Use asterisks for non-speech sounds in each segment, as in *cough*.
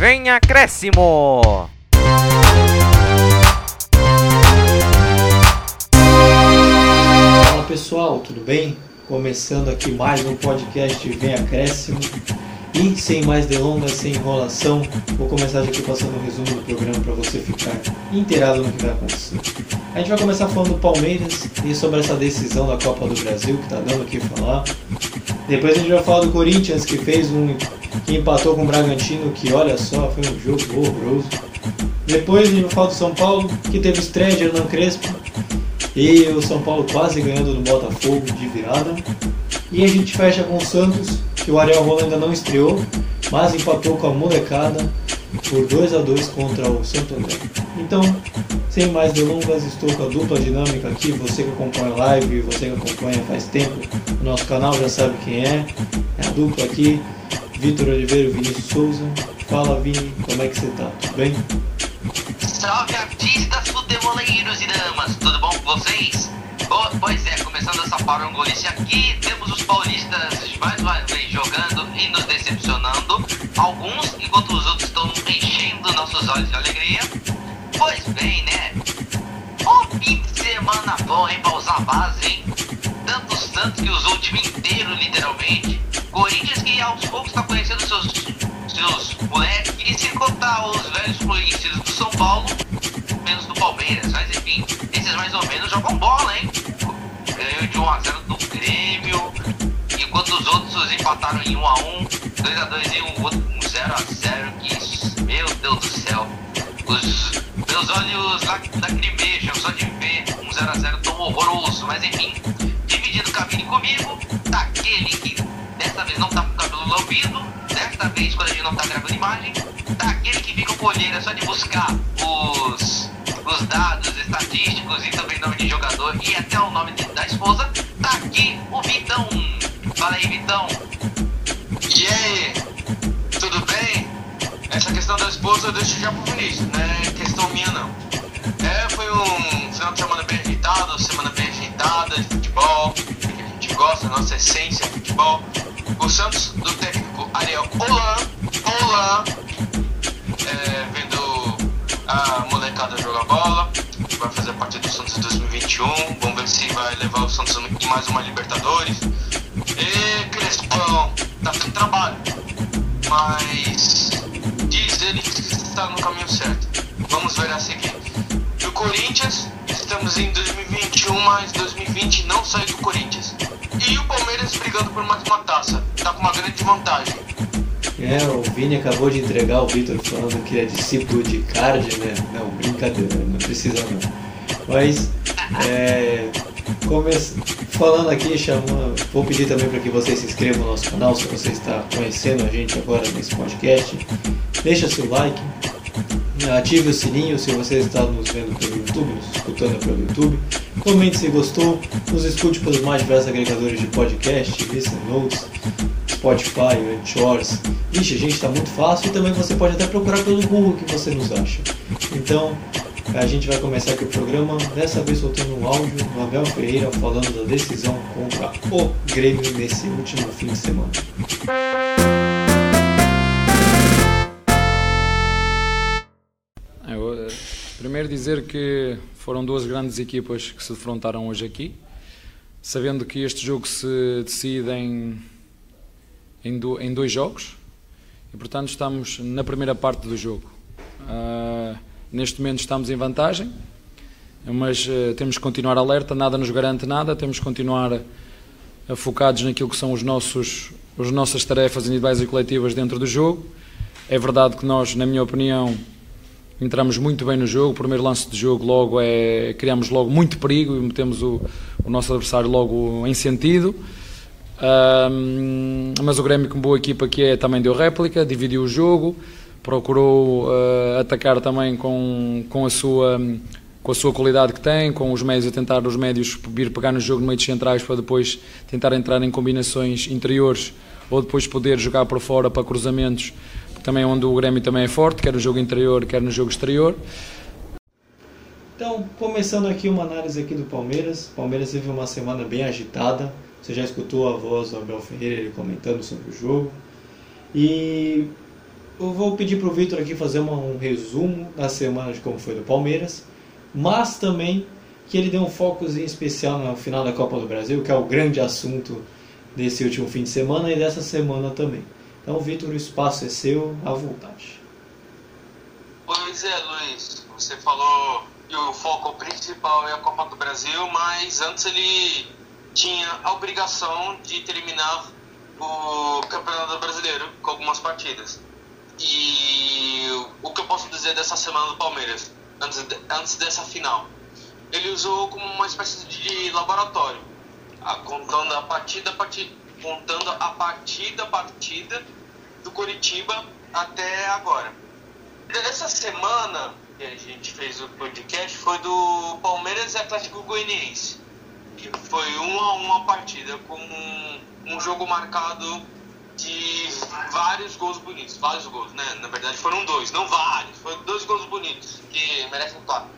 Vem acréscimo! Fala pessoal, tudo bem? Começando aqui mais um podcast Vem Acréscimo. E sem mais delongas, sem enrolação, vou começar aqui passando um resumo do programa para você ficar inteirado no que vai acontecer. A gente vai começar falando do Palmeiras e sobre essa decisão da Copa do Brasil que tá dando o que falar. Depois a gente vai falar do Corinthians que fez um. que empatou com o Bragantino, que olha só, foi um jogo horroroso. Depois a gente do São Paulo, que teve estreia de Hernan Crespo. E o São Paulo quase ganhando do Botafogo de virada. E a gente fecha com o Santos, que o Ariel Roland ainda não estreou, mas empatou com a molecada por 2 a 2 contra o Santo André. Então, sem mais delongas, estou com a dupla dinâmica aqui. Você que acompanha a live, você que acompanha faz tempo o nosso canal já sabe quem é. É a dupla aqui, Vitor Oliveira e Vinícius Souza. Fala Vini, como é que você tá? Tudo bem? Salve artistas, futeboleiros e damas, tudo bom com vocês? Oh, pois é, começando essa parangolice aqui, temos os paulistas mais uma vez jogando e nos decepcionando, alguns enquanto os outros estão enchendo nossos olhos de alegria. Pois bem, né? Ó fim de semana bom, hein, pra usar a base, hein? Tanto Santos que usou o time inteiro, literalmente. Corinthians que aos poucos tá conhecendo seus, seus moleques. E sem contar os velhos conhecidos do São Paulo, menos do Palmeiras. Mas enfim, esses mais ou menos jogam bola, hein? Ganhou de 1x0 do Grêmio. Enquanto os outros empataram em 1x1, 2x2 e um outro 0x0. Que meu Deus do céu. Os meus olhos lacrimejam só de ver um 0x0 tão horroroso. Mas enfim, dividindo cabine comigo, tá aquele que dessa vez não tá com o cabelo lambido. Desta vez, quando a gente não tá gravando imagem, tá aquele que fica com olheira só de buscar os, os dados estatísticos e também nome de jogador e até o nome de- da esposa. Tá aqui o Vitão. Fala aí, Vitão. E aí, tudo bem? Essa questão da esposa eu deixo já pro Vinícius, não é questão minha não. É, foi um final de semana bem agitado, semana bem agitada de futebol, que a gente gosta, nossa essência é futebol. O Santos, do técnico Ariel Olan, Olan, é, vendo a molecada jogar bola, vai fazer parte do Santos 2021, vamos ver se vai levar o Santos em mais uma Libertadores. E Crespão, tá sem trabalho, mas diz ele que está no caminho certo. Vamos ver a seguir. E o Corinthians, estamos em 2021, mas 2020 não saiu do Corinthians. E o Palmeiras brigando por mais uma taça, tá com uma grande vantagem. É, o Vini acabou de entregar o Vitor falando que é discípulo de Card, né? Não, brincadeira, não precisa não. Mas, é, come- falando aqui, chama, vou pedir também para que você se inscreva no nosso canal, se você está conhecendo a gente agora nesse podcast. Deixa seu like, ative o sininho se você está nos vendo pelo YouTube, nos escutando pelo YouTube. Comente se gostou, nos escute pelos mais diversos agregadores de podcast, Listen Notes, Spotify, Anchors. Ixi, gente, está muito fácil e também você pode até procurar pelo Google que você nos acha. Então, a gente vai começar aqui o programa, dessa vez soltando um áudio do Abel Ferreira falando da decisão contra o Grêmio nesse último fim de semana. Primeiro dizer que foram duas grandes equipas que se defrontaram hoje aqui, sabendo que este jogo se decide em, em, do- em dois jogos e portanto estamos na primeira parte do jogo. Ah, neste momento estamos em vantagem, mas eh, temos que continuar alerta, nada nos garante nada, temos que continuar eh, focados naquilo que são os nossos, as nossas tarefas individuais e coletivas dentro do jogo. É verdade que nós, na minha opinião, entramos muito bem no jogo. O primeiro lance de jogo, logo, é criamos logo muito perigo e metemos o, o nosso adversário logo em sentido. Ahm, mas o Grêmio, como boa equipa que é, também deu réplica, dividiu o jogo, procurou ah, atacar também com, com, a sua, com a sua qualidade que tem, com os médios a tentar os médios vir pegar no jogo no meio de centrais para depois tentar entrar em combinações interiores ou depois poder jogar por fora para cruzamentos, também onde o Grêmio também é forte, quer no jogo interior, quer no jogo exterior. Então, começando aqui uma análise aqui do Palmeiras. O Palmeiras teve uma semana bem agitada. Você já escutou a voz do Abel Ferreira comentando sobre o jogo. E eu vou pedir para o Vitor aqui fazer uma, um resumo da semana de como foi do Palmeiras, mas também que ele dê um foco especial no final da Copa do Brasil, que é o grande assunto desse último fim de semana e dessa semana também. Então, Vitor, o espaço é seu, à vontade. Pois é, Luiz, você falou que o foco principal é a Copa do Brasil, mas antes ele tinha a obrigação de terminar o Campeonato Brasileiro com algumas partidas. E o que eu posso dizer dessa semana do Palmeiras, antes, de, antes dessa final? Ele usou como uma espécie de laboratório, a, contando a partida, partida, contando a partida, partida do Curitiba até agora. Dessa semana que a gente fez o podcast foi do Palmeiras e Atlético Goianiense. Que foi uma a uma partida com um, um jogo marcado de vários gols bonitos. Vários gols, né? Na verdade foram dois, não vários. Foram dois gols bonitos que merecem falar.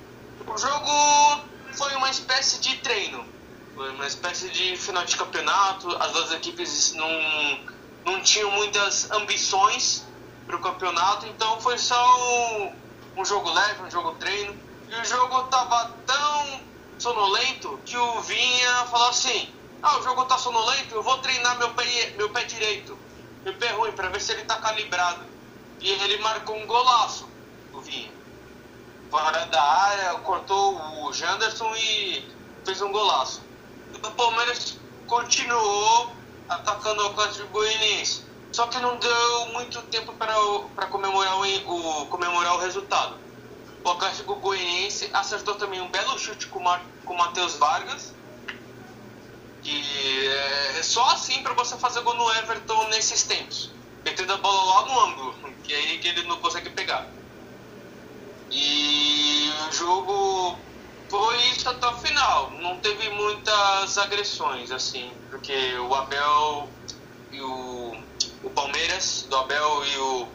O jogo foi uma espécie de treino. Foi uma espécie de final de campeonato. As duas equipes não, não tinham muitas ambições para o campeonato, então foi só um, um jogo leve, um jogo treino. E o jogo tava tão sonolento que o Vinha falou assim: Ah, o jogo tá sonolento, eu vou treinar meu pé, meu pé direito, meu pé ruim, para ver se ele tá calibrado. E ele marcou um golaço, o Vinha. Fora da área, cortou o Janderson e fez um golaço. O Palmeiras continuou atacando o Atlético Goianiense. Só que não deu muito tempo para comemorar o, o, comemorar o resultado. O Atlético Goianiense acertou também um belo chute com, com o Matheus Vargas. E é só assim para você fazer gol no Everton nesses tempos. Metendo a bola lá no ângulo, que é aí que ele não consegue pegar. E o jogo foi isso até o final. Não teve muitas agressões, assim, porque o Abel e o, o Palmeiras, do Abel e o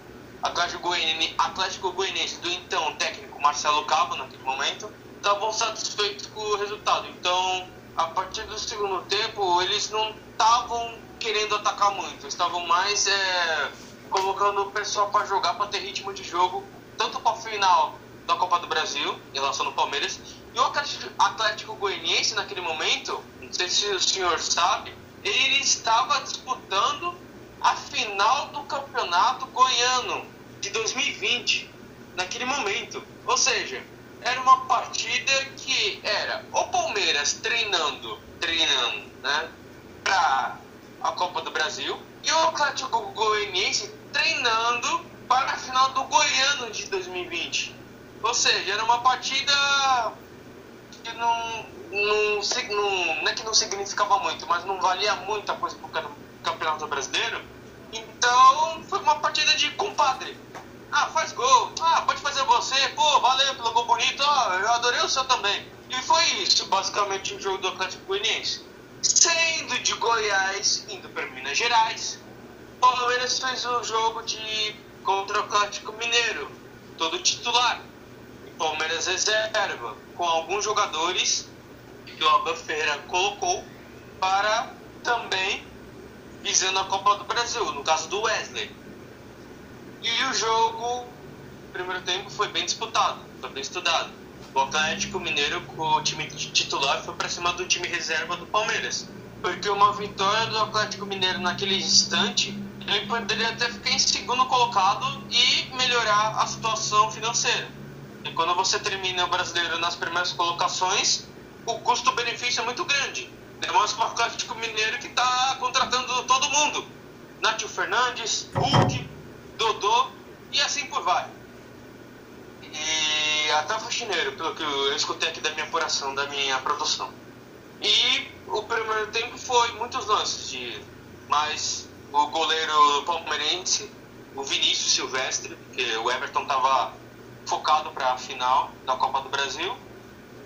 Atlético Goianiense, Atlético Goianiense do então técnico Marcelo Cabo, naquele momento, estavam satisfeitos com o resultado. Então, a partir do segundo tempo, eles não estavam querendo atacar muito, estavam mais é, colocando o pessoal para jogar, para ter ritmo de jogo, tanto para o final da Copa do Brasil, em relação ao Palmeiras, e o Atlético, Goianiense, naquele momento, não sei se o senhor sabe, ele estava disputando a final do campeonato goiano de 2020, naquele momento. Ou seja, era uma partida que era o Palmeiras treinando, treinando, né, para a Copa do Brasil e o Atlético Goianiense treinando para a final do Goiano de 2020. Ou seja, era uma partida que não, não, não, não é que não significava muito, mas não valia muita coisa para o Campeonato Brasileiro. Então foi uma partida de compadre. Ah, faz gol. Ah, pode fazer você. Pô, valeu pelo gol bonito. Ah, eu adorei o seu também. E foi isso, basicamente, o jogo do Atlético Goianiense. Saindo de Goiás, indo para Minas Gerais, o Palmeiras fez o jogo de contra o Atlético Mineiro, todo titular. Palmeiras reserva, com alguns jogadores que o Abel Ferreira colocou para também visando a Copa do Brasil, no caso do Wesley. E o jogo, primeiro tempo, foi bem disputado, foi bem estudado. O Atlético Mineiro, com o time titular, foi para cima do time reserva do Palmeiras. Porque uma vitória do Atlético Mineiro naquele instante, ele poderia até ficar em segundo colocado e melhorar a situação financeira. E quando você termina o brasileiro nas primeiras colocações, o custo-benefício é muito grande. Demonstra o Atlético Mineiro que está contratando todo mundo. Nátio Fernandes, Hulk, Dodô e assim por vai. E até o faxineiro, pelo que eu escutei aqui da minha apuração, da minha produção. E o primeiro tempo foi muitos lances de. Mas o goleiro palmeirense, o Vinícius Silvestre, que o Everton estava focado para a final da Copa do Brasil,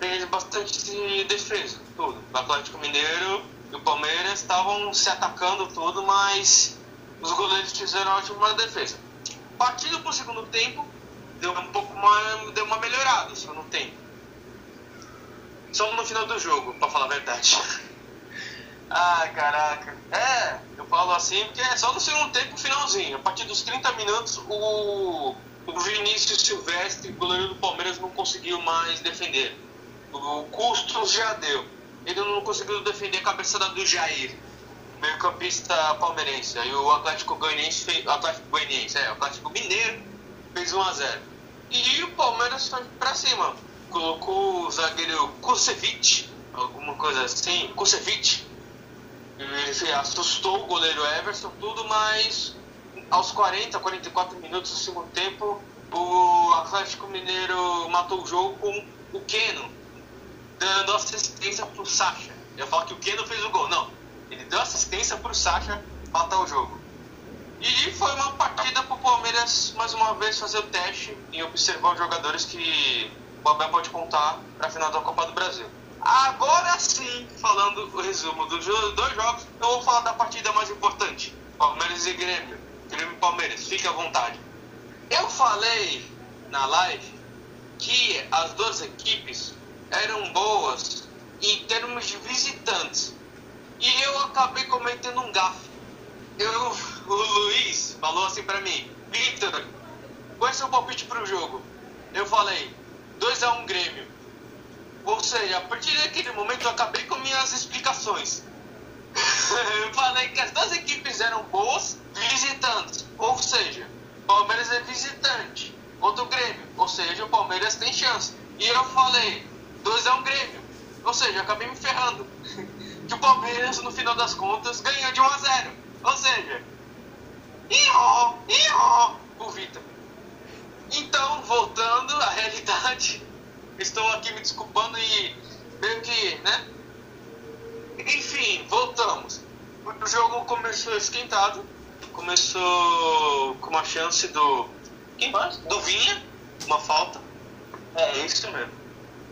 fez bastante defesa, tudo. O Atlético Mineiro e o Palmeiras estavam se atacando tudo, mas os goleiros fizeram ótima defesa. Partindo para o segundo tempo, deu um pouco mais, deu uma melhorada no segundo tempo. Só no final do jogo, para falar a verdade. *laughs* Ah, caraca. É, eu falo assim porque é só no segundo tempo, finalzinho. A partir dos 30 minutos, o, o Vinícius Silvestre, goleiro do Palmeiras, não conseguiu mais defender. O custo já deu. Ele não conseguiu defender a cabeçada do Jair, meio campista palmeirense. Aí o Atlético Goianiense fez. Atlético Goianiense, é, o Atlético Mineiro fez 1x0. E o Palmeiras foi pra cima. Colocou o zagueiro Kusevich, alguma coisa assim, Kusevich, ele assustou o goleiro Everson, tudo, mas aos 40, 44 minutos do segundo tempo, o Atlético Mineiro matou o jogo com o Keno, dando assistência pro Sacha. Eu falo que o Keno fez o gol. Não, ele deu assistência pro Sacha matar o jogo. E foi uma partida pro Palmeiras, mais uma vez, fazer o teste e observar os jogadores que o Abel pode contar pra final da Copa do Brasil. Agora sim, falando o resumo dos dois jogos, eu vou falar da partida mais importante: Palmeiras e Grêmio. Grêmio e Palmeiras, fique à vontade. Eu falei na live que as duas equipes eram boas em termos de visitantes. E eu acabei cometendo um gafe. Eu, o Luiz falou assim pra mim: Victor, qual é seu palpite pro jogo? Eu falei: 2x1 um Grêmio. Ou seja, a partir daquele momento eu acabei com minhas explicações. Eu falei que as duas equipes eram boas visitantes. Ou seja, Palmeiras é visitante contra o Grêmio. Ou seja, o Palmeiras tem chance. E eu falei, 2 é um Grêmio. Ou seja, eu acabei me ferrando. *laughs* que o Palmeiras, no final das contas, ganhou de 1 a 0. Ou seja, ió, ió, o Vitor. Então, voltando à realidade, *laughs* estou aqui me desculpando e meio que, né? Enfim, voltamos. O jogo começou esquentado, começou com uma chance do. Quem mais? Do Vinha, uma falta. É isso mesmo.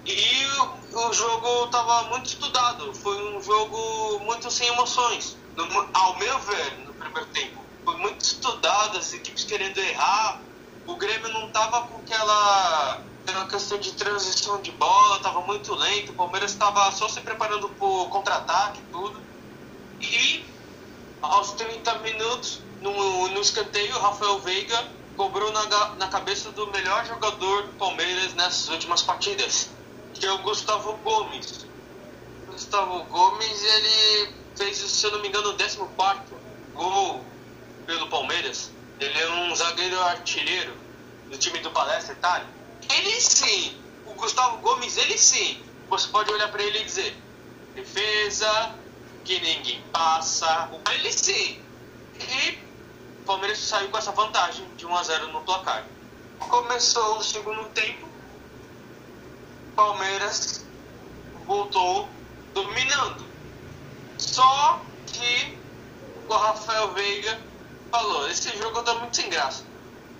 E o, o jogo estava muito estudado, foi um jogo muito sem emoções, no, ao meu ver, no primeiro tempo. Foi muito estudado, as equipes querendo errar, o Grêmio não estava com aquela uma questão de transição de bola, estava muito lento, o Palmeiras estava só se preparando para o contra-ataque e tudo. E aos 30 minutos, no, no escanteio, Rafael Veiga cobrou na, na cabeça do melhor jogador do Palmeiras nessas últimas partidas, que é o Gustavo Gomes. Gustavo Gomes, ele fez, se eu não me engano, o 14 gol pelo Palmeiras. Ele é um zagueiro artilheiro do time do Palestra Itália ele sim. O Gustavo Gomes, ele sim. Você pode olhar para ele e dizer: defesa, que ninguém passa. Ele sim. E o Palmeiras saiu com essa vantagem de 1 a 0 no placar. Começou o segundo tempo. Palmeiras voltou dominando. Só que o Rafael Veiga falou: esse jogo tô muito sem graça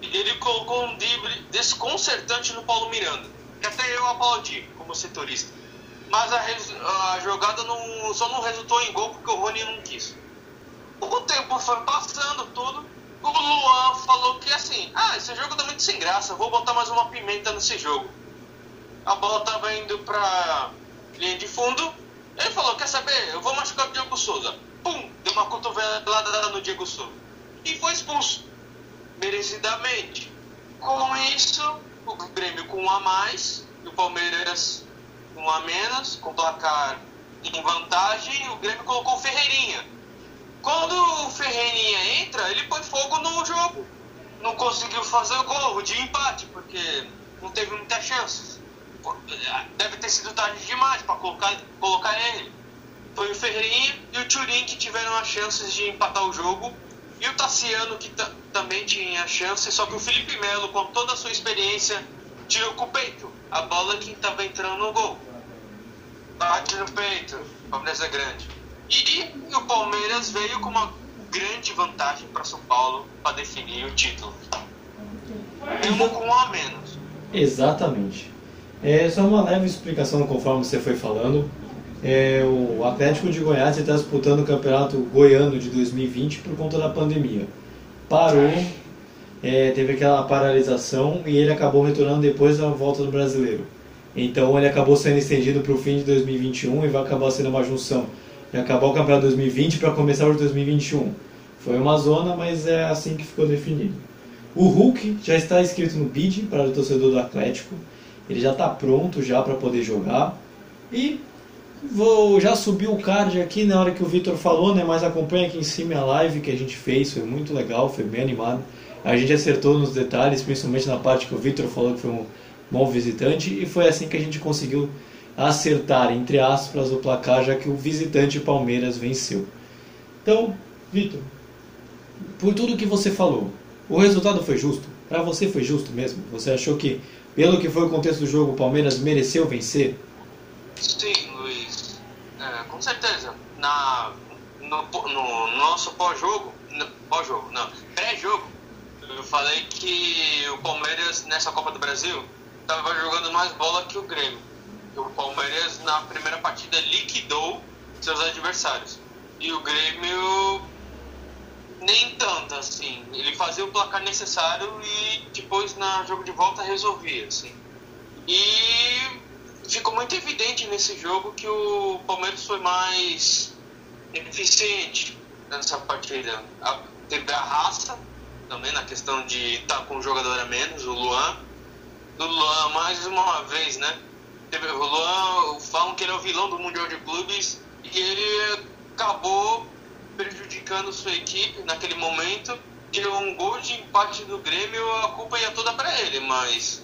ele colocou um drible desconcertante no Paulo Miranda. Que até eu aplaudi como setorista. Mas a, a, jogada não, só não resultou em gol porque o Rony não quis. O tempo foi passando tudo. O Luan falou que assim, ah, esse jogo tá muito sem graça, vou botar mais uma pimenta nesse jogo. A bola tava indo pra linha de fundo. Ele falou, quer saber, eu vou machucar o Diego Souza. Pum, deu uma cotovelada no Diego Souza. E foi expulso merecidamente. Com isso, o Grêmio com um a mais e o Palmeiras com um a menos, com placar em vantagem, o Grêmio colocou o Ferreirinha. Quando o Ferreirinha entra, ele põe fogo no jogo. Não conseguiu fazer o gol de empate, porque não teve muitas chances. Deve ter sido tarde demais para colocar, colocar ele. Foi o Ferreirinha e o Turin que tiveram as chances de empatar o jogo e o Tassiano, que também tinha chance, só que o Felipe Melo, com toda a sua experiência, tirou com o peito a bola que estava entrando no gol. Bate no peito, Palmeiras é grande. E o Palmeiras veio com uma grande vantagem para São Paulo para definir o título. Mesmo com um a menos. Exatamente. É só uma leve explicação conforme você foi falando. É, o Atlético de Goiás está disputando o Campeonato Goiano de 2020 por conta da pandemia. Parou, é, teve aquela paralisação e ele acabou retornando depois da volta do brasileiro. Então ele acabou sendo estendido para o fim de 2021 e vai acabar sendo uma junção de acabar o campeonato 2020 para começar o 2021. Foi uma zona, mas é assim que ficou definido. O Hulk já está inscrito no BID para o torcedor do Atlético. Ele já está pronto já para poder jogar. E vou já subir o card aqui na hora que o Vitor falou, né? Mas acompanha aqui em cima a live que a gente fez, foi muito legal, foi bem animado. A gente acertou nos detalhes, principalmente na parte que o Vitor falou que foi um bom visitante, e foi assim que a gente conseguiu acertar, entre aspas, o placar, já que o visitante Palmeiras venceu. Então, Vitor, por tudo que você falou, o resultado foi justo? Para você foi justo mesmo? Você achou que, pelo que foi o contexto do jogo, o Palmeiras mereceu vencer? Sim, com certeza. Na, no, no nosso pós-jogo, pós-jogo, não, pré-jogo, eu falei que o Palmeiras nessa Copa do Brasil estava jogando mais bola que o Grêmio. O Palmeiras na primeira partida liquidou seus adversários. E o Grêmio nem tanto, assim. Ele fazia o placar necessário e depois na jogo de volta resolvia, assim. E ficou muito evidente nesse jogo que o Palmeiras foi mais eficiente nessa partida. teve a raça também na questão de estar tá com um jogador a menos, o Luan. Do Luan, mais uma vez, né? Teve o Luan, falam que ele é o vilão do Mundial de Clubes e ele acabou prejudicando sua equipe naquele momento. Tirou um gol de empate do Grêmio, a culpa ia toda para ele, mas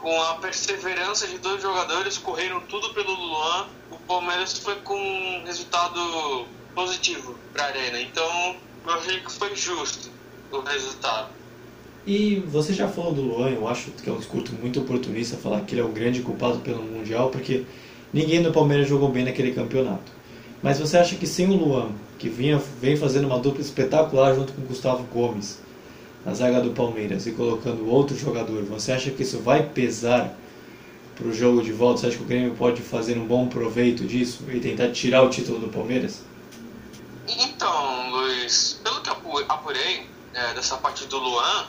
com a perseverança de dois jogadores, correram tudo pelo Luan, o Palmeiras foi com um resultado positivo para a Arena. Então, eu achei que foi justo o resultado. E você já falou do Luan, eu acho que é um discurso muito oportunista falar que ele é o grande culpado pelo Mundial, porque ninguém do Palmeiras jogou bem naquele campeonato. Mas você acha que sem o Luan, que vinha, vem fazendo uma dupla espetacular junto com o Gustavo Gomes, na zaga do Palmeiras, e colocando outro jogador, você acha que isso vai pesar para o jogo de volta? Você acha que o Grêmio pode fazer um bom proveito disso e tentar tirar o título do Palmeiras? Então, Luiz, pelo que eu apurei é, dessa parte do Luan,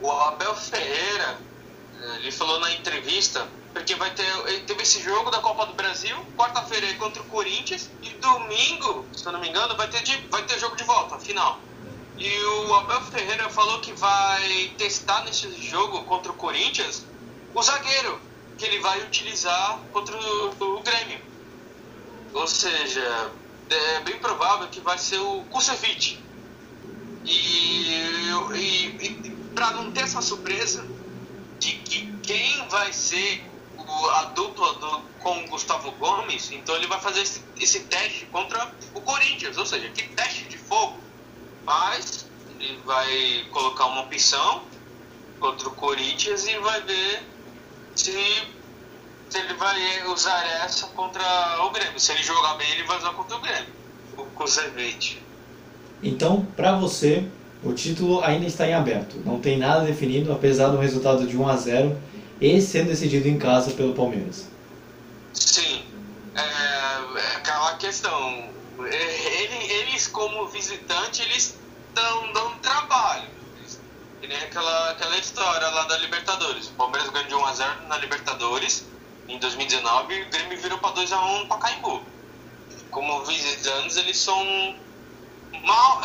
o Abel Ferreira, é, ele falou na entrevista porque vai ter. Teve esse jogo da Copa do Brasil, quarta-feira contra o Corinthians, e domingo, se eu não me engano, vai ter, de, vai ter jogo de volta, final. E o Abel Ferreira falou que vai testar nesse jogo contra o Corinthians o zagueiro que ele vai utilizar contra o, o Grêmio. Ou seja, é bem provável que vai ser o Kusevich. E, e, e para não ter essa surpresa de que quem vai ser a dupla do, com o Gustavo Gomes, então ele vai fazer esse, esse teste contra o Corinthians, ou seja, que teste de fogo. Mas ele vai colocar uma opção contra o Corinthians e vai ver se, se ele vai usar essa contra o Grêmio. Se ele jogar bem, ele vai usar contra o Grêmio, o Kusevich. Então, para você, o título ainda está em aberto. Não tem nada definido, apesar do resultado de 1 a 0 e sendo decidido em casa pelo Palmeiras. Sim, é, é aquela questão. É, ele, eles, como visitante, eles estão dando trabalho. Que nem aquela, aquela história lá da Libertadores. O Palmeiras ganhou de 1x0 na Libertadores em 2019 e o Grêmio virou para 2x1 no Pacaembu. Como visitantes, eles são mal,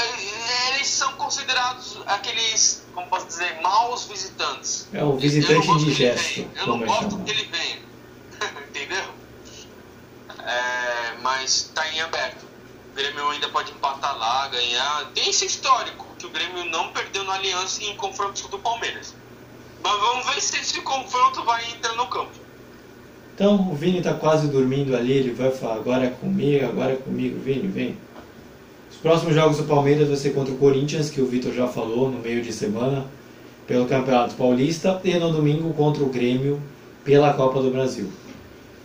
eles são considerados aqueles, como posso dizer, maus visitantes. É o visitante indigesto. Eu não gosto que ele venha. *laughs* Entendeu? É, mas está em aberto. Grêmio ainda pode empatar lá, ganhar. Tem esse histórico que o Grêmio não perdeu no Aliança em confrontos do Palmeiras. Mas vamos ver se esse confronto vai entrar no campo. Então o Vini está quase dormindo ali, ele vai falar agora é comigo, agora é comigo, Vini, vem próximos jogos do Palmeiras vai ser contra o Corinthians, que o Vitor já falou, no meio de semana, pelo Campeonato Paulista, e no domingo contra o Grêmio, pela Copa do Brasil.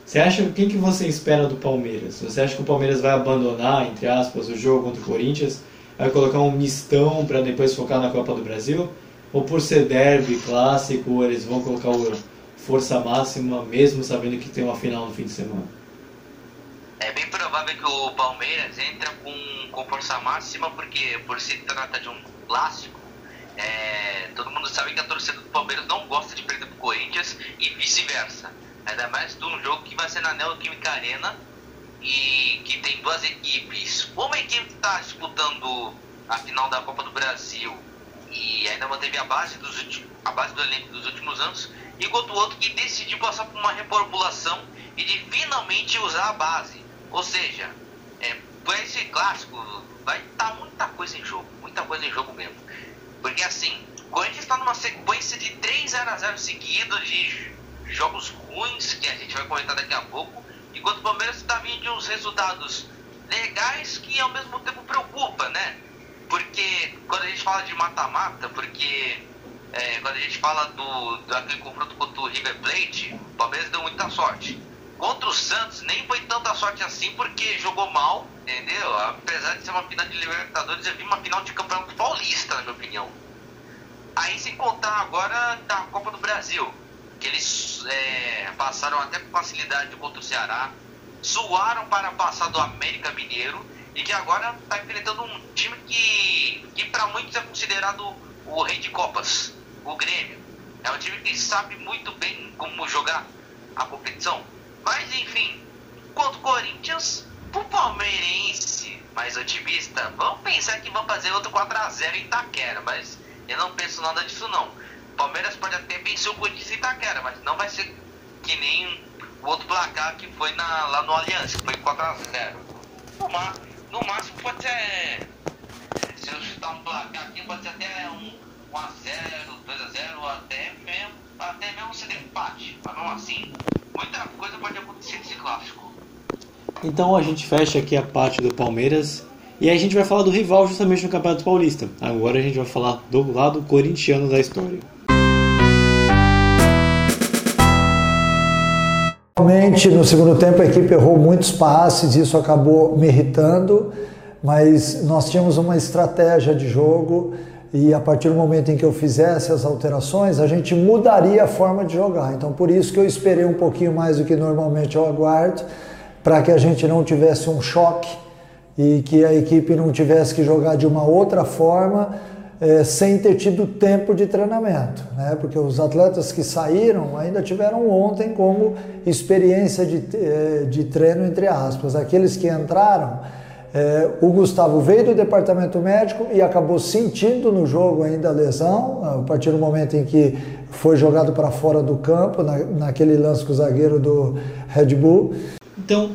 Você acha quem que você espera do Palmeiras? Você acha que o Palmeiras vai abandonar, entre aspas, o jogo contra o Corinthians, vai colocar um mistão para depois focar na Copa do Brasil? Ou por ser derby clássico, eles vão colocar o força máxima, mesmo sabendo que tem uma final no fim de semana? É bem provável que o Palmeiras entre com, com força máxima, porque por se trata de um clássico, é, todo mundo sabe que a torcida do Palmeiras não gosta de perder pro Corinthians e vice-versa. Ainda mais de um jogo que vai ser na Neoquímica Arena e que tem duas equipes. Uma equipe está disputando a final da Copa do Brasil e ainda manteve a base, dos, a base do elenco dos últimos anos, enquanto o outro que decidiu passar por uma reformulação e de finalmente usar a base. Ou seja, é, esse clássico vai estar tá muita coisa em jogo, muita coisa em jogo mesmo. Porque assim, o Corinthians está numa sequência de 3 0 a 0 seguidos de jogos ruins, que a gente vai comentar daqui a pouco, enquanto o Palmeiras está vindo de uns resultados legais que ao mesmo tempo preocupa, né? Porque quando a gente fala de mata-mata, porque é, quando a gente fala do, daquele confronto contra o River Plate, o Palmeiras deu muita sorte. Contra o Santos nem foi tanta sorte assim porque jogou mal, entendeu? Apesar de ser uma final de Libertadores, eu vi uma final de Campeonato Paulista, na minha opinião. Aí sem contar agora da Copa do Brasil, que eles é, passaram até com facilidade contra o Ceará, suaram para passar do América Mineiro e que agora está enfrentando um time que, que para muitos é considerado o rei de Copas, o Grêmio. É um time que sabe muito bem como jogar a competição. Mas enfim, quanto Corinthians, o palmeirense mais otimista, vamos pensar que vão fazer outro 4x0 em Itaquera, mas eu não penso nada disso não. Palmeiras pode até vencer o Corinthians em Itaquera, mas não vai ser que nem o outro placar que foi na, lá no Aliança, que foi 4x0. No, no máximo pode ser. Se eu chutar um placar aqui, pode ser até um 1x0, 2x0, até mesmo, até mesmo ser empate. Mas não assim, muita coisa pode acontecer nesse clássico. Então a gente fecha aqui a parte do Palmeiras e aí a gente vai falar do rival justamente no Campeonato Paulista. Agora a gente vai falar do lado corintiano da história. Realmente, no segundo tempo, a equipe errou muitos passes, isso acabou me irritando, mas nós tínhamos uma estratégia de jogo e a partir do momento em que eu fizesse as alterações, a gente mudaria a forma de jogar. Então, por isso que eu esperei um pouquinho mais do que normalmente eu aguardo, para que a gente não tivesse um choque e que a equipe não tivesse que jogar de uma outra forma é, sem ter tido tempo de treinamento, né? porque os atletas que saíram ainda tiveram ontem como experiência de, é, de treino, entre aspas. Aqueles que entraram, é, o Gustavo veio do departamento médico e acabou sentindo no jogo ainda a lesão, a partir do momento em que foi jogado para fora do campo, na, naquele lance com o zagueiro do Red Bull. Então,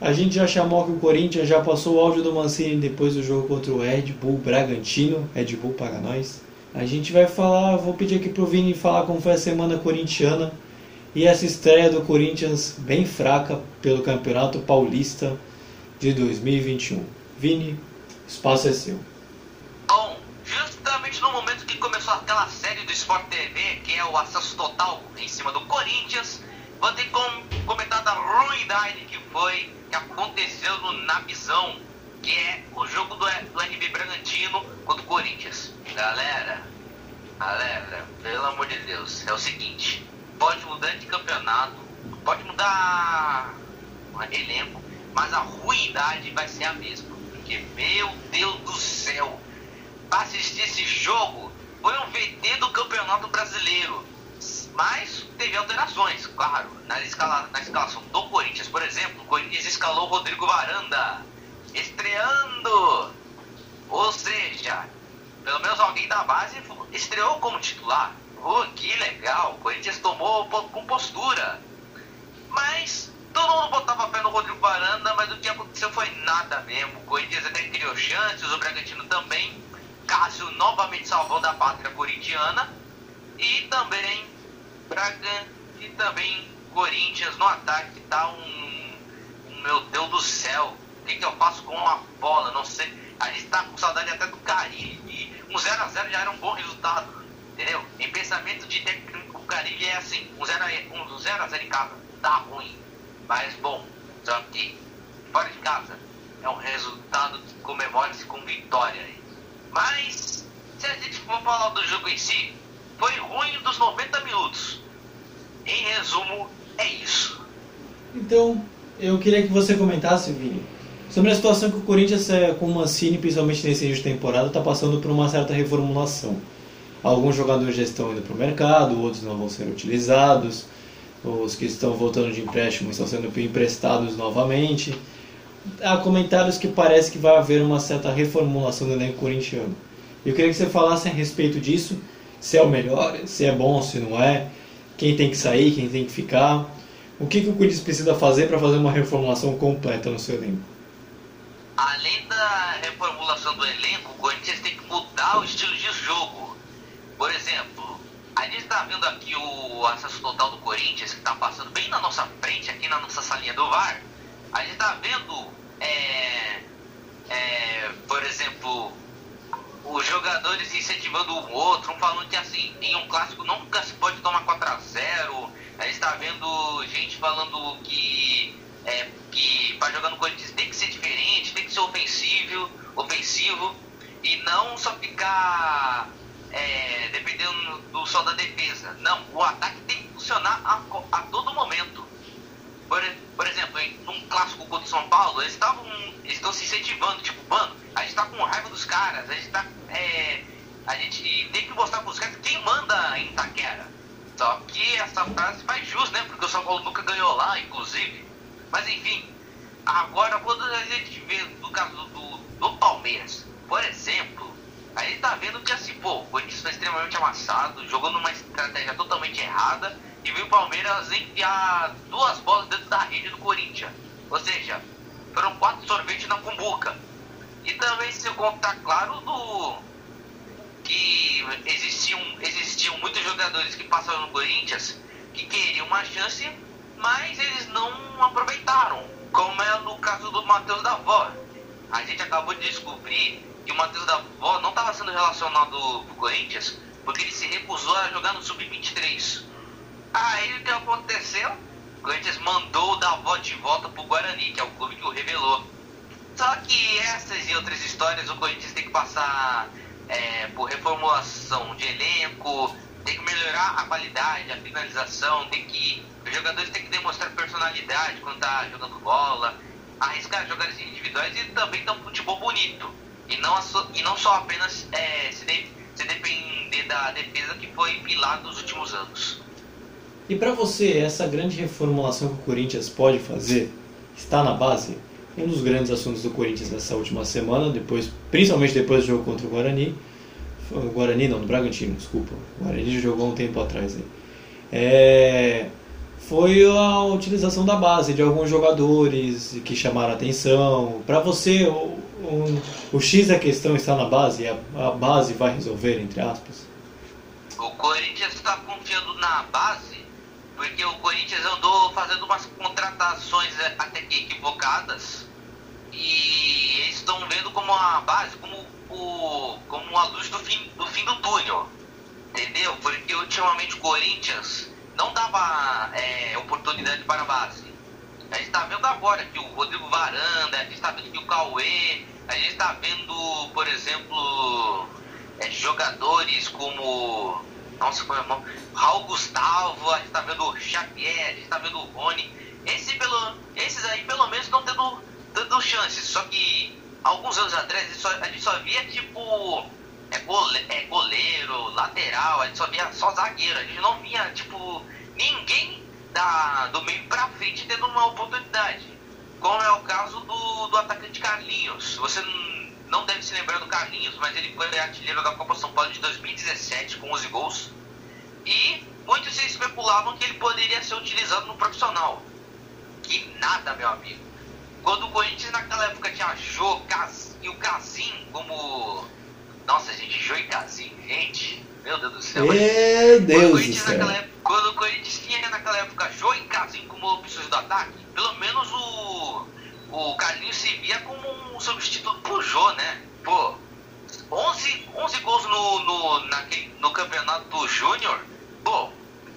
a gente já chamou que o Corinthians já passou o áudio do Mancini depois do jogo contra o Red Bull Bragantino. Red Bull paga nós. A gente vai falar, vou pedir aqui pro Vini falar como foi a semana corintiana e essa estreia do Corinthians bem fraca pelo Campeonato Paulista de 2021. Vini, espaço é seu. Bom, justamente no momento que começou aquela série do Sport TV, que é o acesso total em cima do Corinthians, vou ter que comentar da ruindade que foi que aconteceu no Nabizão, que é o jogo do, do NB Bragantino contra o Corinthians. Galera, galera, pelo amor de Deus, é o seguinte, pode mudar de campeonato, pode mudar elenco, mas a ruindade vai ser a mesma. Porque, meu Deus do céu, assistir esse jogo foi um VT do Campeonato Brasileiro mas teve alterações, claro. Na, escala, na escalação do Corinthians, por exemplo, o Corinthians escalou Rodrigo Varanda, estreando. Ou seja, pelo menos alguém da base estreou como titular. Oh, que legal, o Corinthians tomou com postura. Mas todo mundo botava fé no Rodrigo Varanda, mas o que aconteceu foi nada mesmo. O Corinthians até criou chances, o Bragantino também. Cássio novamente salvou da pátria corintiana. E também Braga e também Corinthians no ataque tá um, um meu Deus do céu. O que, que eu faço com uma bola? Não sei. A gente tá com saudade até do Carilli. E um 0x0 já era um bom resultado. Entendeu? Em pensamento de técnico, o Carilli é assim: um 0x0 um zero em casa tá ruim. Mas bom, só que fora de casa é um resultado que comemora-se com vitória. Mas, se a gente for falar do jogo em si, foi ruim dos 90 minutos. Em resumo, é isso. Então, eu queria que você comentasse, Vini, sobre a situação que o Corinthians, é, com o Mancini, principalmente nesse início de temporada, está passando por uma certa reformulação. Alguns jogadores já estão indo para o mercado, outros não vão ser utilizados, os que estão voltando de empréstimo estão sendo emprestados novamente. há comentários que parece que vai haver uma certa reformulação do elenco corintiano. Eu queria que você falasse a respeito disso, se é o melhor, se é bom, se não é, quem tem que sair, quem tem que ficar. O que, que o Corinthians precisa fazer para fazer uma reformulação completa no seu elenco? Além da reformulação do elenco, o Corinthians tem que mudar o estilo de jogo. Por exemplo, a gente está vendo aqui o acesso total do Corinthians, que está passando bem na nossa frente, aqui na nossa salinha do VAR. A gente está vendo, é, por exemplo, os jogadores incentivando um outro, um falando que assim, em um clássico nunca se pode tomar 4 a 0 A gente está vendo gente falando que, é, que para jogar no Corinthians tem que ser diferente, tem que ser ofensivo, ofensivo e não só ficar é, dependendo do só da defesa. Não, o ataque tem que funcionar a, a todo momento. Por, por exemplo, em um clássico contra o São Paulo, eles estavam eles estão se incentivando, tipo, mano, a gente tá com raiva dos caras, a gente tá. É, a gente tem que mostrar pros caras quem manda em Itaquera. Só que essa frase faz jus, né? Porque o São Paulo nunca ganhou lá, inclusive. Mas enfim, agora quando a gente vê no caso do, do Palmeiras, por exemplo, a gente tá vendo que assim, pô, o Corinthians foi extremamente amassado, jogou numa estratégia totalmente errada e viu o Palmeiras enfiar duas bolas dentro da rede do Corinthians. Ou seja, foram quatro sorvetes na cumbuca. E também se contar, claro, do que existiam, existiam muitos jogadores que passaram no Corinthians que queriam uma chance, mas eles não aproveitaram, como é no caso do Matheus da Vó. A gente acabou de descobrir que o Matheus da Vó não estava sendo relacionado pro Corinthians porque ele se recusou a jogar no Sub-23. Aí o que aconteceu? O Corinthians mandou o Davó de volta pro Guarani, que é o clube que o revelou. Só que essas e outras histórias o Corinthians tem que passar é, por reformulação de elenco, tem que melhorar a qualidade, a finalização, tem que. Os jogadores têm que demonstrar personalidade quando tá jogando bola, arriscar jogadores individuais e também dar um futebol bonito. E não, e não só apenas é, se, de, se depender da defesa que foi pilar nos últimos anos. E para você, essa grande reformulação que o Corinthians pode fazer está na base? Um dos grandes assuntos do Corinthians nessa última semana, depois, principalmente depois do jogo contra o Guarani, o Guarani não, do Bragantino, desculpa, o Guarani jogou um tempo atrás aí. É, foi a utilização da base de alguns jogadores que chamaram atenção. Para você, o, o, o, X da questão está na base, a, a base vai resolver, entre aspas? O Corinthians está confiando na base porque o Corinthians andou fazendo umas contratações é, até que equivocadas e eles estão vendo como a base, como, o, como a luz do fim, do fim do túnel. Entendeu? Porque ultimamente o Corinthians não dava é, oportunidade para a base. A gente está vendo agora que o Rodrigo Varanda, a gente está vendo que o Cauê, a gente está vendo, por exemplo, é, jogadores como nossa, foi irmão. Raul Gustavo, a gente tá vendo o Xavier, a gente tá vendo o Rony. Esse, pelo, esses aí pelo menos estão tendo, tendo chances. Só que alguns anos atrás a gente só, a gente só via tipo é, gole, é, goleiro, lateral, a gente só via só zagueiro. A gente não via tipo ninguém da, do meio pra frente tendo uma oportunidade. Como é o caso do, do atacante Carlinhos. Você não deve se lembrar do Carlinhos, mas ele foi artilheiro da Copa São Paulo de 2017 com 11 gols. E muitos se especulavam que ele poderia ser utilizado no profissional. Que nada, meu amigo. Quando o Corinthians naquela época tinha Jô Cas, e o Casim como. Nossa, gente, Jô e Casim, gente. Meu Deus do céu. Meu Deus do céu. Época, quando o Corinthians tinha naquela época Jô e Casim como opções do ataque, pelo menos o o Carlinhos se via como um substituto pro Jô, né? Pô, 11, 11 gols no, no, naquele, no campeonato Júnior, pô,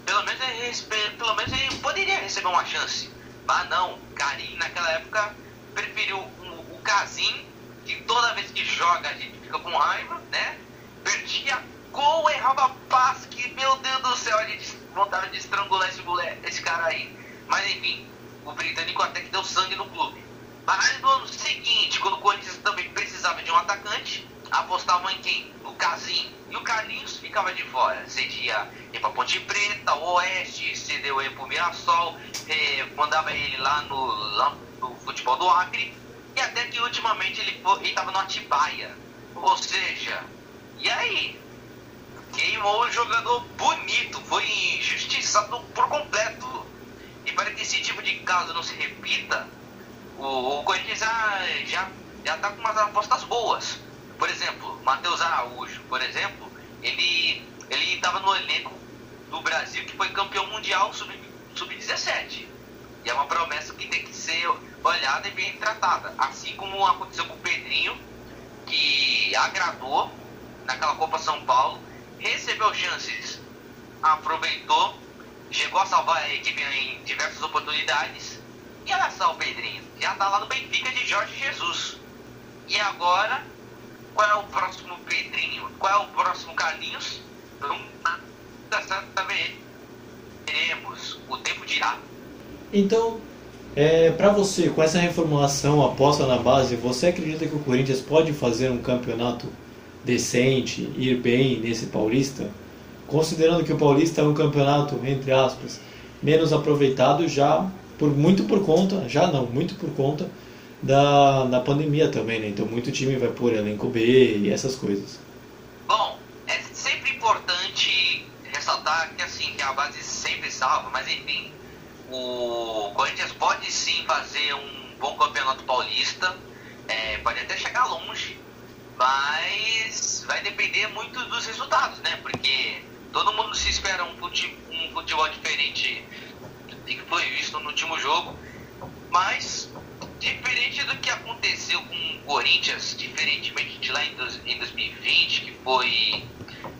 pelo menos, ele, pelo menos ele poderia receber uma chance. Mas não, Carinho naquela época preferiu o, o Casim, que toda vez que joga a gente fica com raiva, né? Perdia gol, errava passe, que meu Deus do céu, a gente vontade de estrangular esse, esse cara aí. Mas enfim, o britânico até que deu sangue no clube. Mas no ano seguinte, quando o Corinthians também precisava de um atacante, apostavam em quem? No Casim. E o Carlinhos ficava de fora. Cedia ir para Ponte Preta, o Oeste, cedeu ele para o Mirassol, eh, mandava ele lá no, lá no futebol do Acre. até que ultimamente ele estava no Atibaia. Ou seja, e aí? Queimou um jogador bonito, foi injustiçado por completo. E para que esse tipo de caso não se repita, o, o Corinthians já, já, já tá com umas apostas boas. Por exemplo, Matheus Araújo, por exemplo, ele ele estava no elenco do Brasil que foi campeão mundial sub-17. Sub e é uma promessa que tem que ser olhada e bem tratada. Assim como aconteceu com o Pedrinho, que agradou naquela Copa São Paulo, recebeu chances, aproveitou, chegou a salvar a equipe em diversas oportunidades. E olha só o Pedrinho, já está lá no Benfica de Jorge Jesus. E agora, qual é o próximo Pedrinho? Qual é o próximo Carlinhos? Nunca saberemos. O tempo dirá. Então, é, para você, com essa reformulação aposta na base, você acredita que o Corinthians pode fazer um campeonato decente, ir bem nesse Paulista? Considerando que o Paulista é um campeonato, entre aspas, menos aproveitado já por muito por conta, já não, muito por conta da, da pandemia também, né? Então muito time vai por elenco B e essas coisas. Bom, é sempre importante ressaltar que assim, que a base sempre salva, mas enfim, o Corinthians pode sim fazer um bom campeonato paulista, é, pode até chegar longe, mas vai depender muito dos resultados, né? Porque todo mundo se espera um futebol, um futebol diferente do que foi visto no último jogo, mas diferente do que aconteceu com o Corinthians, diferentemente de lá em, 2020, que foi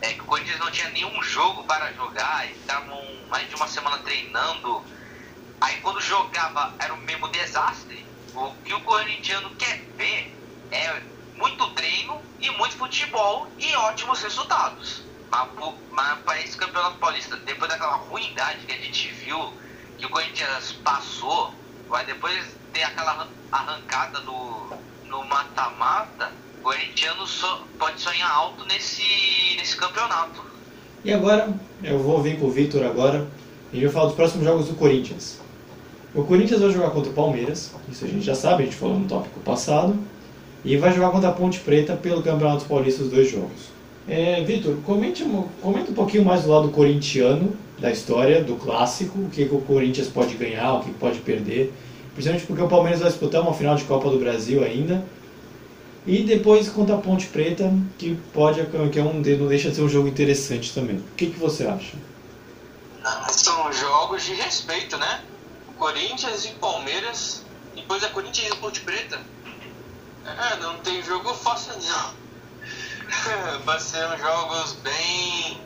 é, que o Corinthians não tinha nenhum jogo para jogar, estavam mais de uma semana treinando Aí quando jogava era o mesmo desastre. O que o corintiano quer ver é muito treino e muito futebol e ótimos resultados. Mas, mas para esse campeonato paulista, depois daquela ruindade que a gente viu, que o Corinthians passou, vai depois ter aquela arrancada no, no mata-mata, o corintiano so, pode sonhar alto nesse, nesse campeonato. E agora, eu vou vir com o Victor agora, e eu falo dos próximos jogos do Corinthians. O Corinthians vai jogar contra o Palmeiras, isso a gente já sabe, a gente falou no tópico passado. E vai jogar contra a Ponte Preta pelo Campeonato Paulista os dois jogos. É, Vitor, comente, comente um pouquinho mais do lado corintiano da história, do clássico, o que, que o Corinthians pode ganhar, o que, pode perder. Principalmente porque o Palmeiras vai disputar uma final de Copa do Brasil ainda. E depois contra a Ponte Preta, que pode que é um, não deixa de ser um jogo interessante também. O que, que você acha? São jogos de respeito, né? Corinthians e Palmeiras, depois é Corinthians e Ponte Preta. É, não tem jogo fácil não. *laughs* Vai ser jogos bem,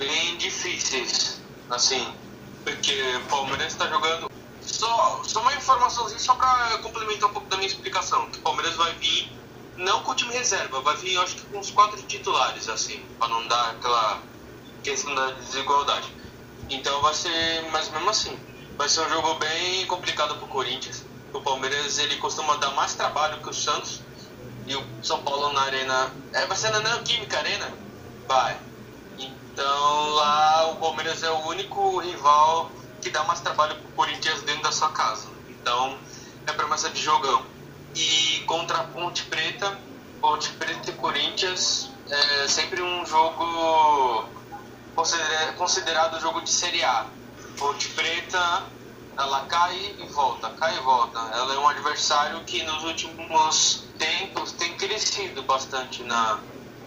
bem difíceis, assim, porque o Palmeiras está jogando. Só, só uma informaçãozinha só para complementar um pouco da minha explicação. Que o Palmeiras vai vir não com o time reserva, vai vir acho que com uns quatro titulares, assim, para não dar aquela questão da desigualdade. Então vai ser mais ou menos assim. Vai ser um jogo bem complicado para o Corinthians. O Palmeiras ele costuma dar mais trabalho que o Santos. E o São Paulo na Arena. É, vai ser na Neoquímica Arena? Vai. Então lá o Palmeiras é o único rival que dá mais trabalho para o Corinthians dentro da sua casa. Então é promessa de jogão. E contra a Ponte Preta, Ponte Preta e Corinthians é sempre um jogo considerado jogo de Série A Ponte Preta, ela cai e volta, cai e volta. Ela é um adversário que nos últimos tempos tem crescido bastante na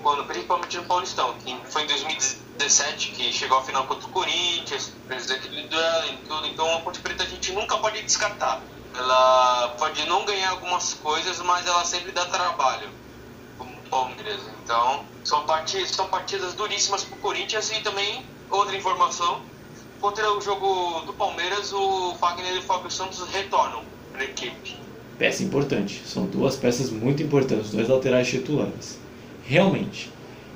quando, principalmente no Paulistão, que foi em 2017 que chegou à final contra o Corinthians, presidente do duelo e tudo. Então a Ponte Preta a gente nunca pode descartar. Ela pode não ganhar algumas coisas, mas ela sempre dá trabalho, como o Palmeiras. Então são partidas, são partidas duríssimas para o Corinthians e também outra informação contra o jogo do Palmeiras, o Fagner e o Fábio Santos retornam para a equipe. Peça importante. São duas peças muito importantes, dois laterais titulares. Realmente.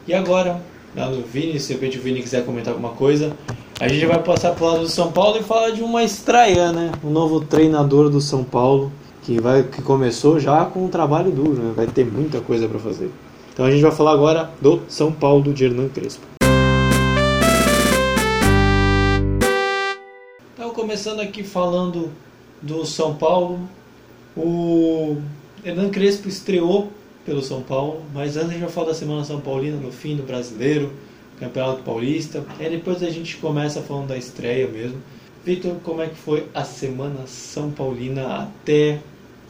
E agora, no Vini, se de repente o Vini quiser comentar alguma coisa, a gente vai passar para o lado do São Paulo e falar de uma estreia, né? O novo treinador do São Paulo, que, vai, que começou já com um trabalho duro, né? Vai ter muita coisa para fazer. Então a gente vai falar agora do São Paulo de Hernan Crespo. começando aqui falando do São Paulo. O Hernan Crespo estreou pelo São Paulo, mas antes a gente vai falar da Semana São Paulina no fim do Brasileiro, Campeonato Paulista. E depois a gente começa falando da estreia mesmo. Vitor, como é que foi a Semana São Paulina até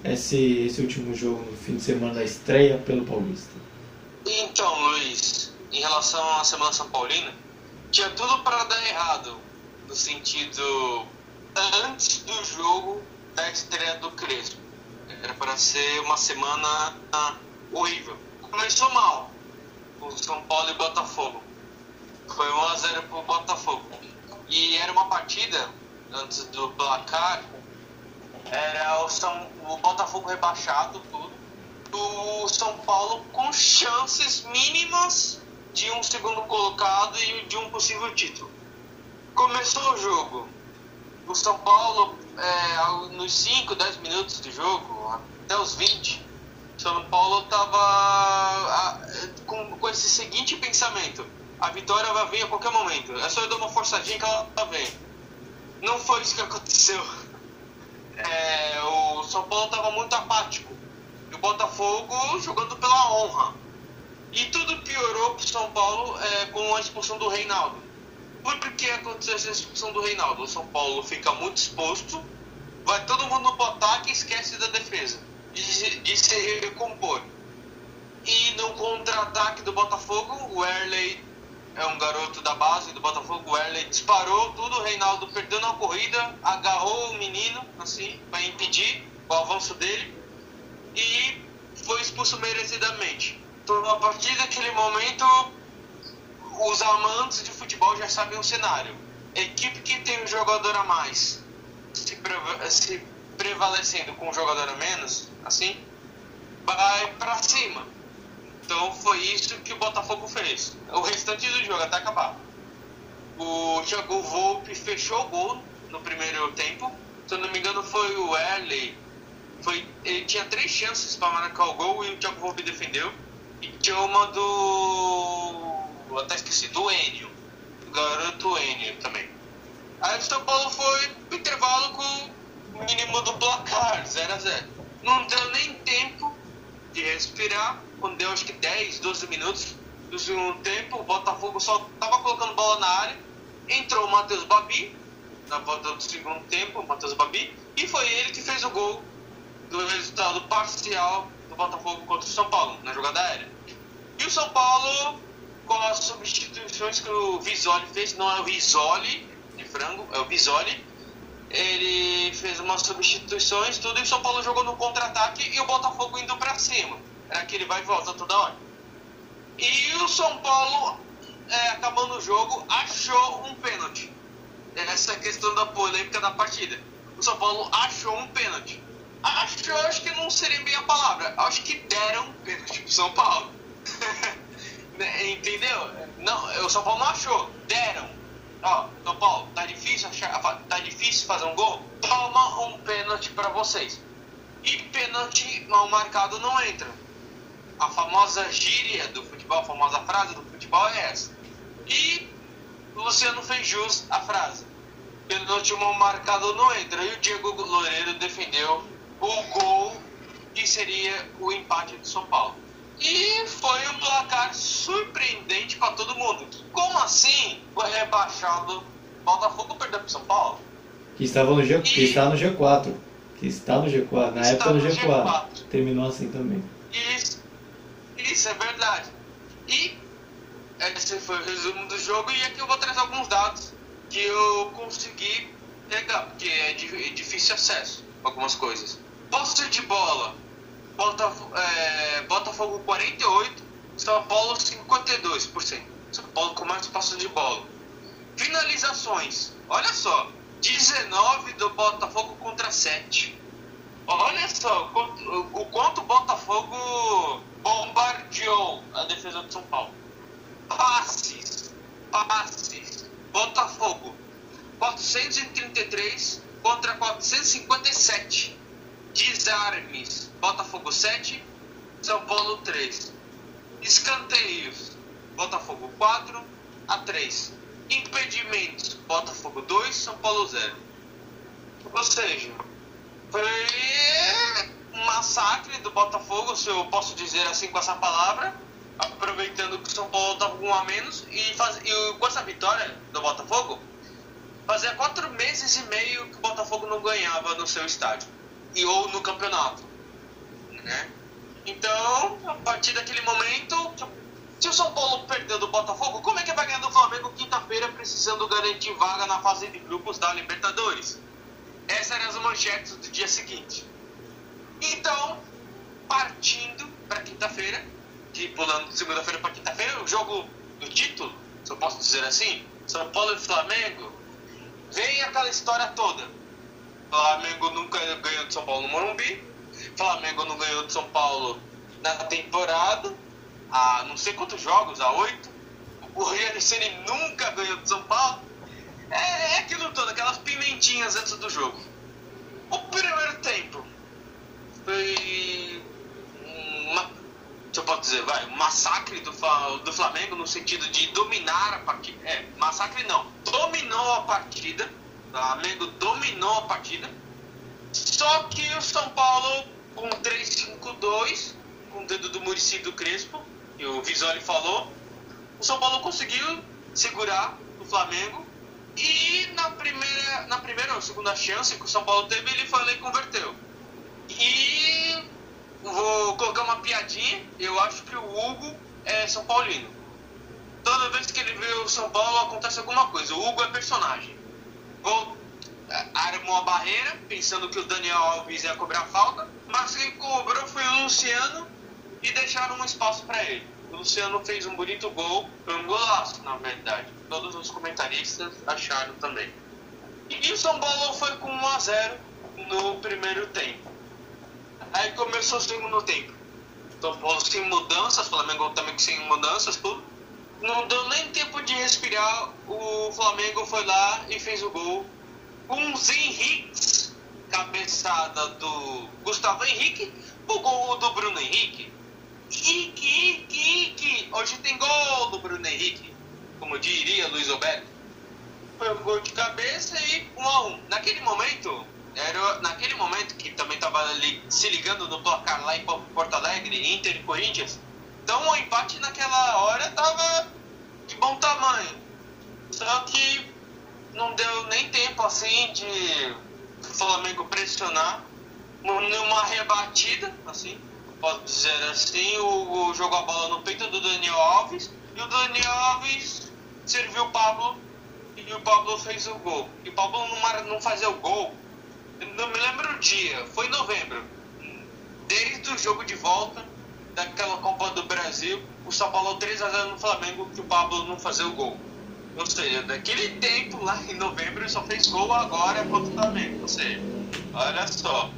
esse, esse último jogo no fim de semana da estreia pelo Paulista? Então, Luiz, em relação à Semana São Paulina, tinha tudo para dar errado, no sentido antes do jogo da estreia do Crespo. Era para ser uma semana horrível. Começou mal, com São Paulo e Botafogo. Foi 1x0 pro Botafogo. E era uma partida, antes do placar, era o, São, o Botafogo rebaixado, tudo. O São Paulo com chances mínimas de um segundo colocado e de um possível título. Começou o jogo. O São Paulo, é, nos 5, 10 minutos de jogo, até os 20, São Paulo estava com, com esse seguinte pensamento: a vitória vai vir a qualquer momento. É só eu dar uma forçadinha que ela vem. Não foi isso que aconteceu. É, o São Paulo estava muito apático. E o Botafogo jogando pela honra. E tudo piorou para o São Paulo é, com a expulsão do Reinaldo. Por que aconteceu essa expulsão do Reinaldo? O São Paulo fica muito exposto, vai todo mundo no ataque e esquece da defesa, de, de se recompor. E no contra-ataque do Botafogo, o Erley é um garoto da base do Botafogo, o Erley disparou tudo, o Reinaldo perdendo a corrida, agarrou o menino, assim, para impedir o avanço dele e foi expulso merecidamente. Então, a partir daquele momento, os amantes de futebol já sabem o cenário. Equipe que tem um jogador a mais se, se prevalecendo com um jogador a menos, assim, vai para cima. Então foi isso que o Botafogo fez. O restante do jogo até acabar. O Thiago Volpe fechou o gol no primeiro tempo. Se eu não me engano foi o Erley. Foi, ele tinha três chances para marcar o gol e o Thiago Volpe defendeu. E tinha uma do. Até esqueci, do Enio. Do garoto Enio também. Aí o São Paulo foi pro intervalo com mínimo do placar, 0 a 0 Não deu nem tempo de respirar. Quando deu acho que 10, 12 minutos do segundo tempo, o Botafogo só tava colocando bola na área. Entrou o Matheus Babi na volta do segundo tempo, o Matheus Babi, e foi ele que fez o gol do resultado parcial do Botafogo contra o São Paulo, na jogada aérea. E o São Paulo, com as substituições que o Visoli fez, não é o Risoli de frango, é o Visoli, ele fez umas substituições, tudo, e o São Paulo jogou no contra-ataque e o Botafogo indo para cima. Era aquele vai e volta toda hora. E o São Paulo, é, acabando o jogo, achou um pênalti. Essa questão da polêmica da partida. O São Paulo achou um pênalti. Achou, acho que não seria bem a palavra. Acho que deram um pênalti pro São Paulo. *laughs* Entendeu? Não, o São Paulo não achou, deram. Ó, São Paulo, tá difícil achar, tá difícil fazer um gol? Toma um pênalti para vocês. E pênalti mal marcado não entra. A famosa gíria do futebol, a famosa frase do futebol é essa. E o Luciano fez jus à frase. Pênalti mal marcado não entra. E o Diego Loureiro defendeu o gol que seria o empate do São Paulo. E foi um placar surpreendente para todo mundo. Como assim foi rebaixado Botafogo perdeu para São Paulo? Que estava no G, e... que está no G4. Que está no G4. Na época no G4. G4. Terminou assim também. Isso, isso é verdade. E esse foi o resumo do jogo. E aqui eu vou trazer alguns dados que eu consegui pegar, porque é difícil acesso algumas coisas. Posse de bola, Botafogo, é, Botafogo 48, São Paulo 52%. São Paulo com mais passos de bola. Finalizações, olha só, 19 do Botafogo contra 7. Olha só o quanto o Botafogo bombardeou a defesa do São Paulo. Passes, passes. Botafogo 433 contra 457. Desarmes, Botafogo 7, São Paulo 3. Escanteios, Botafogo 4 a 3. Impedimentos, Botafogo 2, São Paulo 0. Ou seja, foi um massacre do Botafogo, se eu posso dizer assim com essa palavra, aproveitando que o São Paulo estava com um a menos e, faz, e com essa vitória do Botafogo, fazia quatro meses e meio que o Botafogo não ganhava no seu estádio e ou no campeonato, né? Então, a partir daquele momento, se o São Paulo perdeu do Botafogo, como é que vai ganhar do Flamengo quinta-feira precisando garantir vaga na fase de grupos da Libertadores? Essas eram as manchetes do dia seguinte. Então, partindo para quinta-feira, de pulando de segunda-feira para quinta-feira, o jogo do título, se eu posso dizer assim, São Paulo e Flamengo, vem aquela história toda. Flamengo nunca ganhou de São Paulo no Morumbi, Flamengo não ganhou de São Paulo na temporada, há não sei quantos jogos, há oito. O Rogério nunca ganhou de São Paulo. É, é aquilo todo, aquelas pimentinhas antes do jogo. O primeiro tempo foi uma, se eu posso dizer, vai, um massacre do, do Flamengo no sentido de dominar a partida. É, massacre não, dominou a partida. O Flamengo dominou a partida. Só que o São Paulo com 3-5-2, com o dedo do Murici do Crespo, e o Visoli falou, o São Paulo conseguiu segurar o Flamengo e na primeira, na primeira ou segunda chance que o São Paulo teve, ele foi lá e converteu. E vou colocar uma piadinha, eu acho que o Hugo é São Paulino. Toda vez que ele vê o São Paulo acontece alguma coisa. O Hugo é personagem. Vou, armou a barreira, pensando que o Daniel Alves ia cobrar falta, mas quem cobrou foi o Luciano e deixaram um espaço para ele. O Luciano fez um bonito gol, um golaço, na verdade. Todos os comentaristas acharam também. E o São Paulo foi com 1 a 0 no primeiro tempo. Aí começou o segundo tempo. São Paulo sem mudanças, Flamengo também sem mudanças, tudo. Não deu nem tempo de respirar, o Flamengo foi lá e fez o gol. Com os Henriques, cabeçada do Gustavo Henrique, o gol do Bruno Henrique. Henrique, Henrique, Henrique. Hoje tem gol do Bruno Henrique, como diria Luiz Alberto. Foi um gol de cabeça e um a um. Naquele momento, era naquele momento que também estava se ligando no placar lá em Porto Alegre, Inter e Corinthians. Então o empate naquela hora estava de bom tamanho. Só que não deu nem tempo assim de Flamengo pressionar. Numa rebatida, assim, posso dizer assim, o, o jogou a bola no peito do Daniel Alves e o Daniel Alves serviu o Pablo e o Pablo fez o gol. E o Pablo não, não fazia o gol não me lembro o dia, foi em novembro. Desde o jogo de volta daquela Copa do Brasil, o São Paulo 3x0 no Flamengo, que o Pablo não fazia o gol. Ou seja, daquele tempo lá em novembro ele só fez gol agora contra o Flamengo. Ou seja, olha só.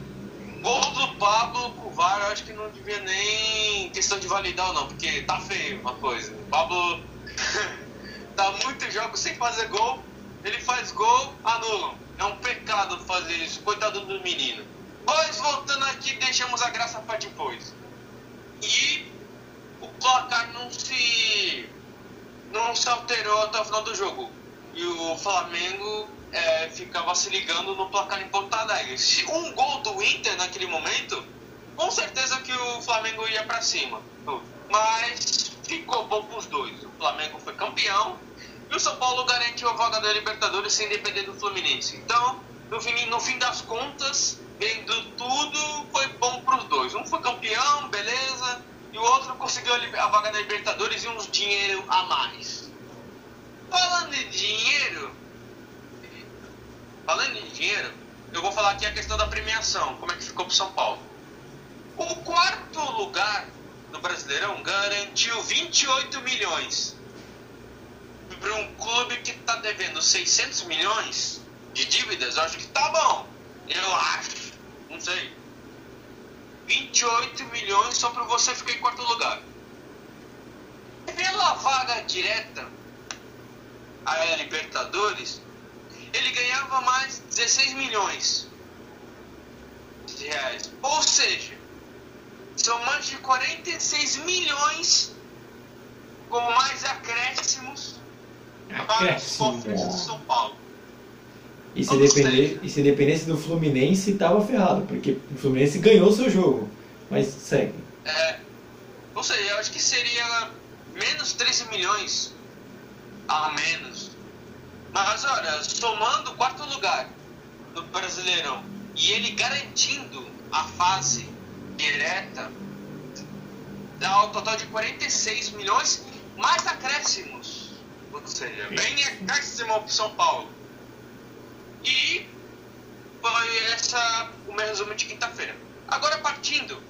Gol do Pablo com o VAR, eu acho que não devia nem questão de validar não, porque tá feio uma coisa. O Pablo *laughs* tá muitos jogos sem fazer gol, ele faz gol, anulam. É um pecado fazer isso, coitado do menino. Mas voltando aqui, deixamos a graça para depois. E o placar não se não se alterou até o final do jogo. E o Flamengo é, ficava se ligando no placar em Porto Alegre. Se um gol do Inter naquele momento, com certeza que o Flamengo ia para cima. Mas ficou bom para os dois. O Flamengo foi campeão e o São Paulo garantiu a vaga da Libertadores sem depender do Fluminense. Então, no fim, no fim das contas, vendo tudo, foi bom para e o outro conseguiu a vaga da Libertadores e uns dinheiro a mais. Falando de dinheiro, falando de dinheiro, eu vou falar aqui a questão da premiação, como é que ficou para São Paulo. O quarto lugar do Brasileirão garantiu 28 milhões para um clube que está devendo 600 milhões de dívidas, eu acho que tá bom. Eu acho. Não sei. 28 milhões só para você ficar em quarto lugar. Pela vaga direta a Libertadores, ele ganhava mais 16 milhões de reais. Ou seja, são mais de 46 milhões com mais acréscimos para os cofres de São Paulo. E se, depender, e se dependesse do Fluminense, tava ferrado, porque o Fluminense ganhou o seu jogo. Mas segue. É, não sei, eu acho que seria menos 13 milhões a menos. Mas olha, somando o quarto lugar do Brasileirão e ele garantindo a fase direta, dá o total de 46 milhões mais acréscimos. Ou seja, bem acréscimo para São Paulo. E foi essa o meu resumo de quinta-feira. Agora partindo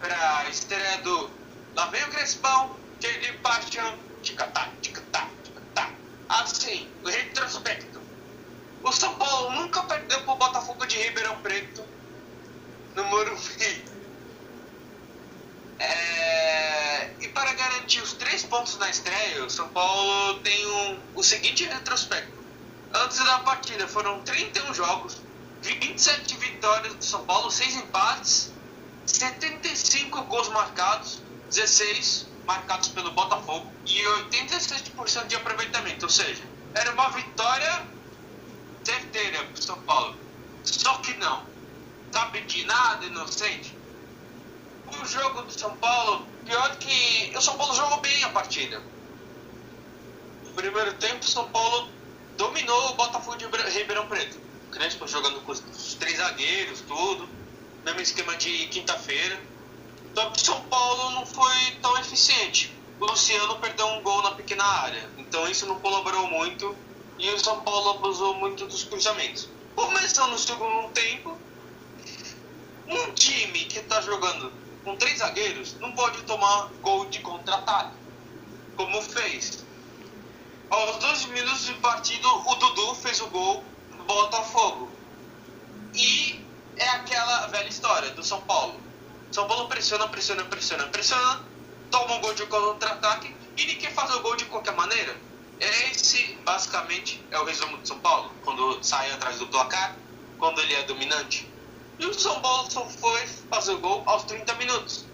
para a estreia do Lá vem o Crespão, cheio de paixão, ticatá, ticatá, ticatá. Assim, o retrospecto. O São Paulo nunca perdeu pro Botafogo de Ribeirão Preto no Morumbi. *laughs* É... E para garantir os três pontos na estreia, o São Paulo tem um, o seguinte retrospecto. Antes da partida foram 31 jogos, 27 vitórias do São Paulo, 6 empates, 75 gols marcados, 16 marcados pelo Botafogo e 87% de aproveitamento, ou seja, era uma vitória certeira para o São Paulo. Só que não, sabe de nada, inocente. O jogo do São Paulo, pior que o São Paulo jogou bem a partida. No primeiro tempo, o São Paulo dominou o Botafogo de Ribeirão Preto. O Crespo jogando com os três zagueiros, tudo. Mesmo esquema de quinta-feira. Só que o São Paulo não foi tão eficiente. O Luciano perdeu um gol na pequena área. Então isso não colaborou muito. E o São Paulo abusou muito dos cruzamentos. Começando no segundo tempo, um time que está jogando com três zagueiros não pode tomar gol de contra-ataque, como fez. Aos 12 minutos de partido, o Dudu fez o gol do Botafogo. E é aquela velha história do São Paulo. São Paulo pressiona, pressiona, pressiona, pressiona, toma um gol de contra-ataque e ninguém faz o gol de qualquer maneira. Esse, basicamente, é o resumo do São Paulo, quando sai atrás do placar, quando ele é dominante. E o São Paulo só foi fazer o gol aos 30 minutos.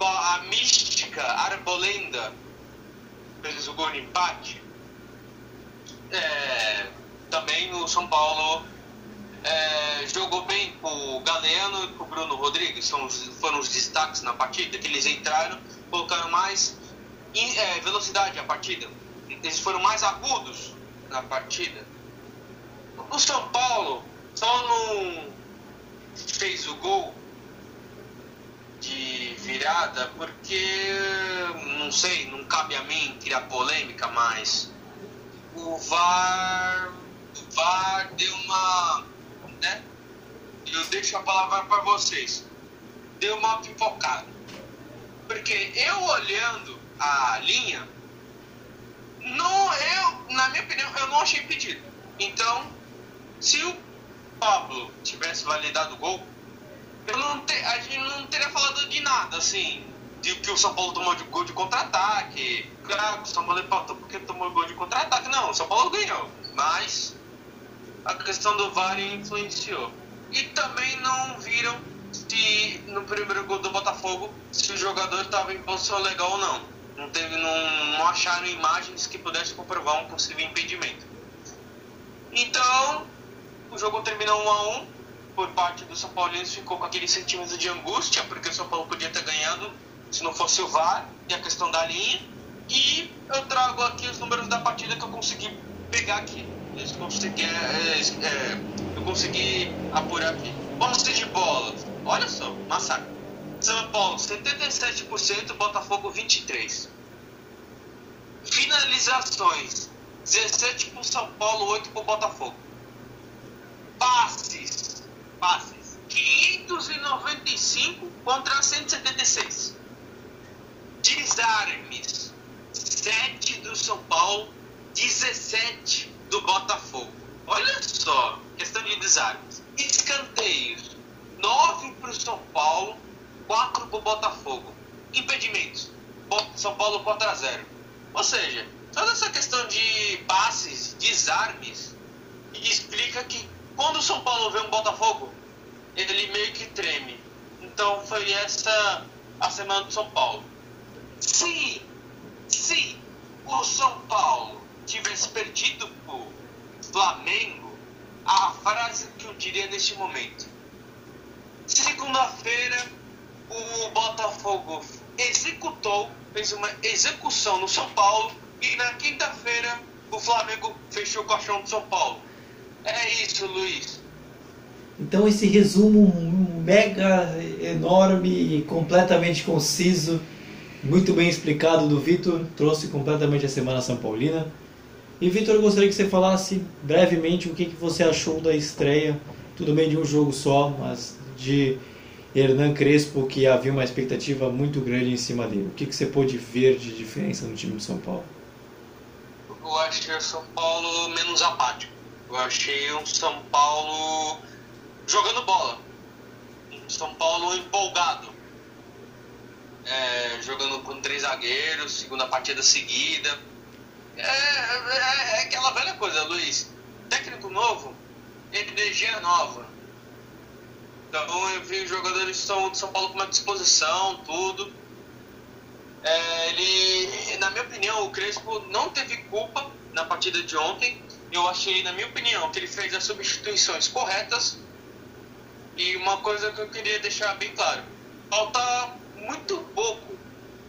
A mística, arbolenda, fez o gol de empate é, também o São Paulo é, jogou bem com o Galeno e com o Bruno Rodrigues, são foram os destaques na partida, que eles entraram, colocaram mais in, é, velocidade na partida, eles foram mais agudos na partida. O São Paulo só não fez o gol de virada porque, não sei, não cabe a mim criar polêmica, mas o VAR, o VAR deu uma, né? Eu deixo a palavra para vocês. Deu uma pipocada. Porque eu olhando a linha, não, eu, na minha opinião, eu não achei pedido. Então, se o Pablo tivesse validado o gol, eu não te, a gente não teria falado de nada, assim, de que o São Paulo tomou de gol de contra-ataque. Claro, o São Paulo empatou porque tomou gol de contra-ataque. Não, o São Paulo ganhou. Mas a questão do VAR influenciou. E também não viram se no primeiro gol do Botafogo se o jogador estava em posição legal ou não. Não, teve, não, não acharam imagens que pudessem comprovar um possível impedimento. Então, o jogo terminou 1 a 1 por parte do São Paulo ficou com aquele sentimento de angústia, porque o São Paulo podia ter ganhado se não fosse o VAR e a questão da linha. E eu trago aqui os números da partida que eu consegui pegar aqui. Eu consegui, é, é, eu consegui apurar aqui. Posse de bola, olha só, massacre. São Paulo 77%, Botafogo 23%. Finalizações 17 para São Paulo, 8 para Botafogo. Passes, passes 595 contra 176 desarmes. 7 do São Paulo, 17 do Botafogo. Olha só, questão de desarmes. Escanteios, 9 para o São Paulo, 4 para o Botafogo. Impedimentos, São Paulo contra 0. Ou seja, toda essa questão de passes, desarmes, explica que quando o São Paulo vê um Botafogo, ele meio que treme. Então foi essa a semana do São Paulo. Se, se o São Paulo tivesse perdido o Flamengo, a frase que eu diria neste momento. Segunda-feira, o Botafogo executou, fez uma execução no São Paulo e na quinta-feira o Flamengo fechou o caixão do São Paulo. É isso, Luiz. Então esse resumo mega enorme e completamente conciso, muito bem explicado do Vitor, trouxe completamente a semana São Paulina. E Vitor, gostaria que você falasse brevemente o que, que você achou da estreia, tudo bem de um jogo só, mas de Hernan Crespo, que havia uma expectativa muito grande em cima dele. O que, que você pôde ver de diferença no time de São Paulo? Eu achei o São Paulo menos apático. Eu achei um São Paulo jogando bola. Um São Paulo empolgado. É, jogando com três zagueiros, segunda partida seguida. É, é, é, aquela velha coisa, Luiz. Técnico novo, energia nova. Então eu vi os jogadores de São, São Paulo com uma disposição, tudo. É, ele, na minha opinião, o Crespo não teve culpa na partida de ontem. Eu achei, na minha opinião, que ele fez as substituições corretas. E uma coisa que eu queria deixar bem claro: falta muito pouco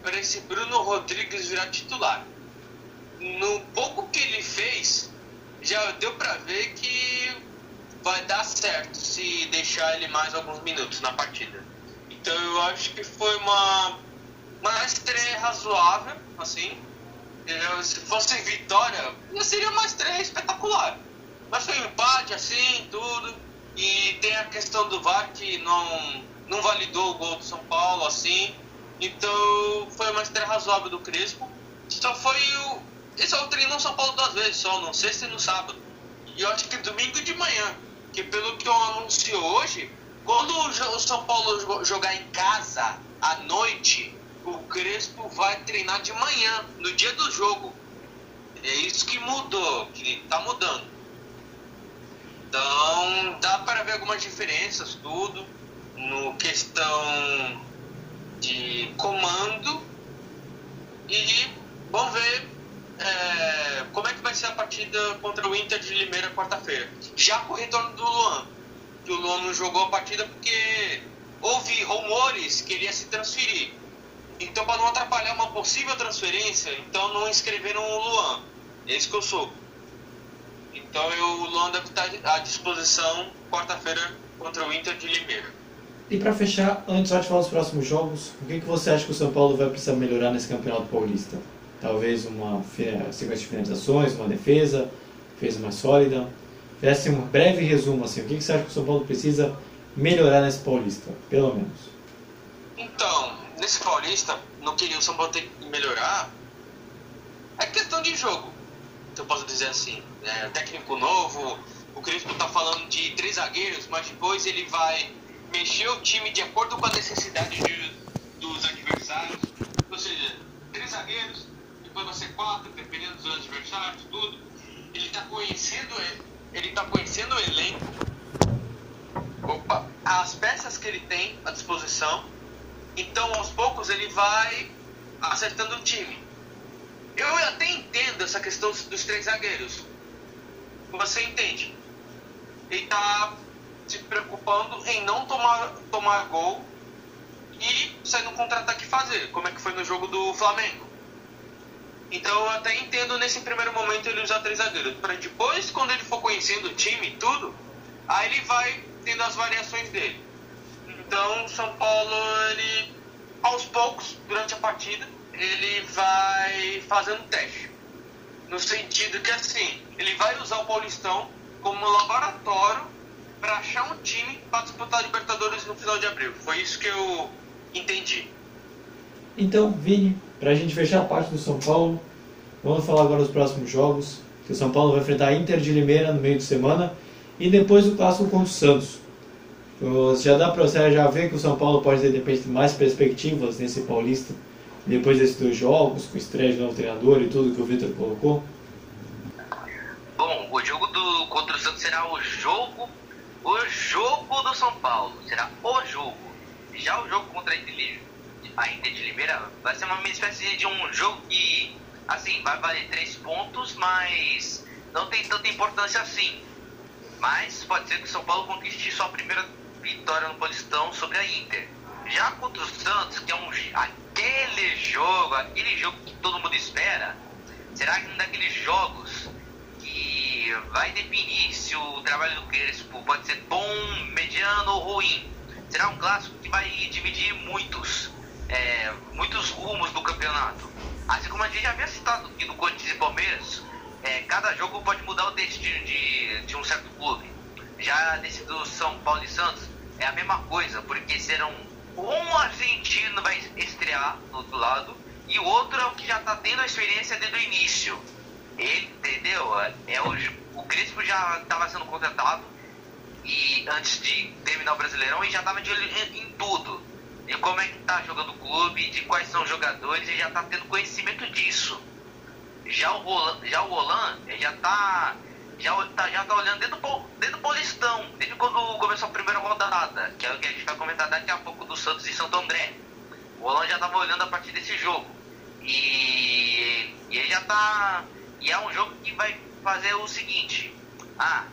para esse Bruno Rodrigues virar titular. No pouco que ele fez, já deu para ver que vai dar certo se deixar ele mais alguns minutos na partida. Então eu acho que foi uma, uma estreia razoável, assim. Se fosse vitória, seria uma estreia espetacular. Mas foi um empate, assim, tudo. E tem a questão do VAR que não, não validou o gol do São Paulo, assim. Então foi uma estreia razoável do Crespo. Só foi o. Esse é o treino no São Paulo duas vezes só, não sexta e no sábado. E eu acho que domingo de manhã. Que pelo que eu anuncio hoje, quando o São Paulo jogar em casa à noite, o Crespo vai treinar de manhã, no dia do jogo. É isso que mudou, que tá mudando. Então, dá para ver algumas diferenças, tudo, no questão de comando. E vamos ver é, como é que vai ser a partida contra o Inter de Limeira quarta-feira. Já com o retorno do Luan, que o Luan não jogou a partida porque houve rumores que ele ia se transferir. Então, para não atrapalhar uma possível transferência, então não inscreveram o Luan. É isso que eu sou. Então, eu, o Luan deve estar à disposição quarta-feira contra o Inter de Limeira. E para fechar, antes de falar dos próximos jogos, o que, que você acha que o São Paulo vai precisar melhorar nesse Campeonato Paulista? Talvez uma sequência de finalizações, uma defesa, defesa mais sólida. Fizesse um breve resumo assim, o que, que você acha que o São Paulo precisa melhorar nesse Paulista, pelo menos? Então, nesse Paulista, no que o São Paulo tem que melhorar é questão de jogo, eu posso dizer assim. É, técnico novo, o Crispo está falando de três zagueiros, mas depois ele vai mexer o time de acordo com a necessidade de, dos adversários. Ou seja, três zagueiros, depois vai ser quatro, dependendo dos adversários, tudo. Ele está conhecendo, ele tá conhecendo o elenco, opa, as peças que ele tem à disposição. Então, aos poucos, ele vai acertando o time. Eu até entendo essa questão dos três zagueiros. Você entende? Ele está se preocupando em não tomar, tomar gol e sair no contra-ataque fazer, como é que foi no jogo do Flamengo. Então eu até entendo nesse primeiro momento ele usar três zagueiros. Para depois, quando ele for conhecendo o time e tudo, aí ele vai tendo as variações dele. Então São Paulo, ele aos poucos, durante a partida, ele vai fazendo teste. No sentido que assim, ele vai usar o Paulistão como laboratório para achar um time para disputar a Libertadores no final de abril. Foi isso que eu entendi. Então, Vini, para a gente fechar a parte do São Paulo, vamos falar agora dos próximos jogos. Que o São Paulo vai enfrentar a Inter de Limeira no meio de semana e depois o clássico contra o Santos. Já dá para você já ver que o São Paulo pode ter de repente mais perspectivas nesse Paulista depois desses dois jogos, com estreia de novo treinador e tudo que o Vitor colocou? Bom, o jogo do contra o Santos será o jogo o jogo do São Paulo será o jogo. Já o jogo contra a Inter, de Limeira vai ser uma espécie de um jogo que, assim, vai valer três pontos, mas não tem tanta importância assim. Mas pode ser que o São Paulo conquiste sua primeira vitória no Paulistão sobre a Inter. Já contra o Santos, que é um, aquele jogo, aquele jogo que todo mundo espera, será que um daqueles jogos vai definir se o trabalho do Crespo pode ser bom, mediano ou ruim? Será um clássico que vai dividir muitos, é, muitos rumos do campeonato. Assim como a gente já havia citado aqui no Corinthians e Palmeiras, é, cada jogo pode mudar o destino de, de um certo clube. Já nesse do São Paulo e Santos, é a mesma coisa, porque serão um argentino vai estrear do outro lado e o outro é o que já está tendo a experiência desde o início. Entendeu? É o, o Crespo já estava sendo contratado e antes de terminar o Brasileirão e já estava de olho em, em, tudo. De como é que tá jogando o clube, de quais são os jogadores, e já está tendo conhecimento disso. Já o Roland, já o Roland já está já tá, já tá olhando dentro do, dentro do Paulistão, desde quando começou a primeira rodada, que é o que a gente vai comentar daqui a pouco do Santos e Santo André. O Holanda já tava olhando a partir desse jogo. E, e ele já tá. E é um jogo que vai fazer o seguinte. Ah,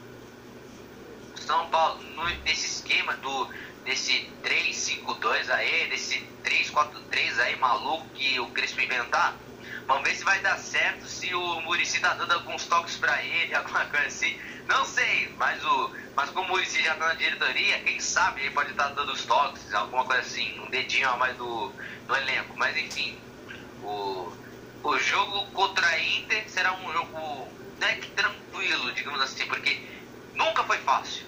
São Paulo, no, nesse esquema do desse 3-5-2 aí, desse 3-4-3 aí maluco que o Crespo inventar, Vamos ver se vai dar certo, se o Murici tá dando alguns toques para ele, *laughs* alguma coisa assim. Não sei, mas o. Mas como o Murici já tá na diretoria, quem sabe ele pode estar tá dando os toques, alguma coisa assim, um dedinho a mais do, do elenco. Mas enfim, o, o jogo contra a Inter será um jogo né, que tranquilo, digamos assim, porque nunca foi fácil.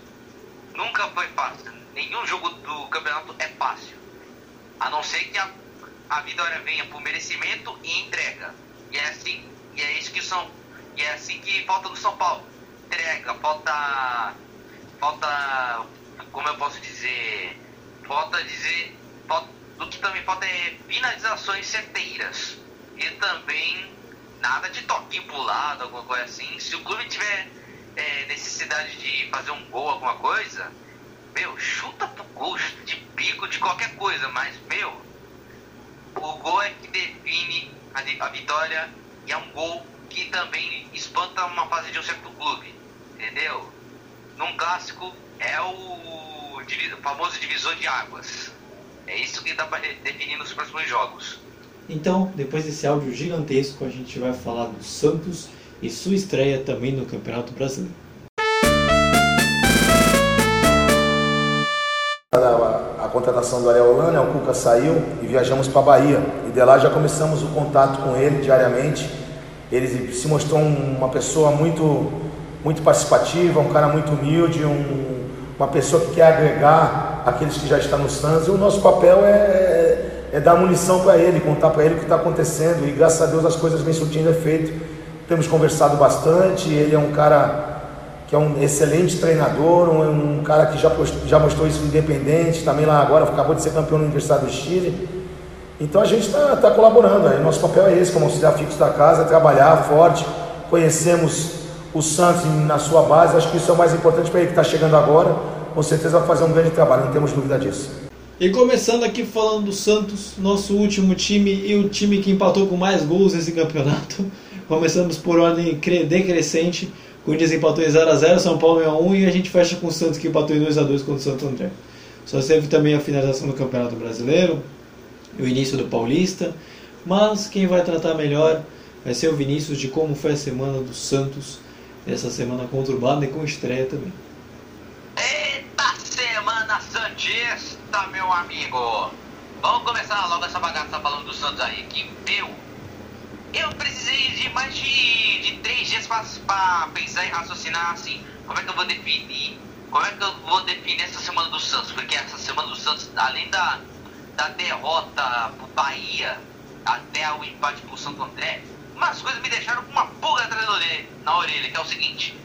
Nunca foi fácil. Nenhum jogo do campeonato é fácil. A não ser que a a vitória venha por merecimento e entrega. E é assim, e é isso que são, e é assim que falta no São Paulo. Entrega, falta falta como eu posso dizer, falta dizer, falta, do que também falta é finalizações certeiras. E também nada de toquinho pro lado, alguma coisa assim. Se o clube tiver é, necessidade de fazer um gol, alguma coisa, meu, chuta pro gol, de bico, de qualquer coisa, mas, meu, o gol é que define a, a vitória e é um gol que também espanta uma fase de um certo clube, entendeu? Num clássico é o, o famoso divisor de águas. É isso que dá para definir nos próximos jogos. Então, depois desse áudio gigantesco, a gente vai falar do Santos e sua estreia também no Campeonato Brasileiro. contratação do Ariel Holanda, o Cuca saiu e viajamos para a Bahia. E de lá já começamos o contato com ele diariamente. Ele se mostrou uma pessoa muito, muito participativa, um cara muito humilde, um, uma pessoa que quer agregar aqueles que já estão no Santos. E o nosso papel é, é, é dar munição para ele, contar para ele o que está acontecendo. E graças a Deus as coisas vêm surtindo efeito. Temos conversado bastante. Ele é um cara que é um excelente treinador, um, um cara que já, já mostrou isso independente, também lá agora acabou de ser campeão na Universidade do Chile. Então a gente está tá colaborando, aí. nosso papel é esse, como auxiliar fixo da casa, trabalhar forte, conhecemos o Santos na sua base, acho que isso é o mais importante para ele que está chegando agora, com certeza vai fazer um grande trabalho, não temos dúvida disso. E começando aqui falando do Santos, nosso último time e o time que empatou com mais gols nesse campeonato. *laughs* Começamos por ordem decrescente. Corinthians empatou em 0x0, São Paulo em 1 e a gente fecha com o Santos que empatou em 2x2 contra o Santo André. Só teve também a finalização do Campeonato Brasileiro, o início do Paulista, mas quem vai tratar melhor vai ser o Vinícius de como foi a semana do Santos, essa semana conturbada e com estreia também. Santista, meu amigo! Vamos começar logo essa bagaça falando do Santos aí, que meu eu precisei de mais de, de três dias para pensar e raciocinar assim, como é que eu vou definir, como é que eu vou definir essa semana do Santos, porque essa semana do Santos, além da, da derrota pro Bahia, até o empate pro Santo André, umas coisas me deixaram com uma pulga atrás na orelha, que é o seguinte,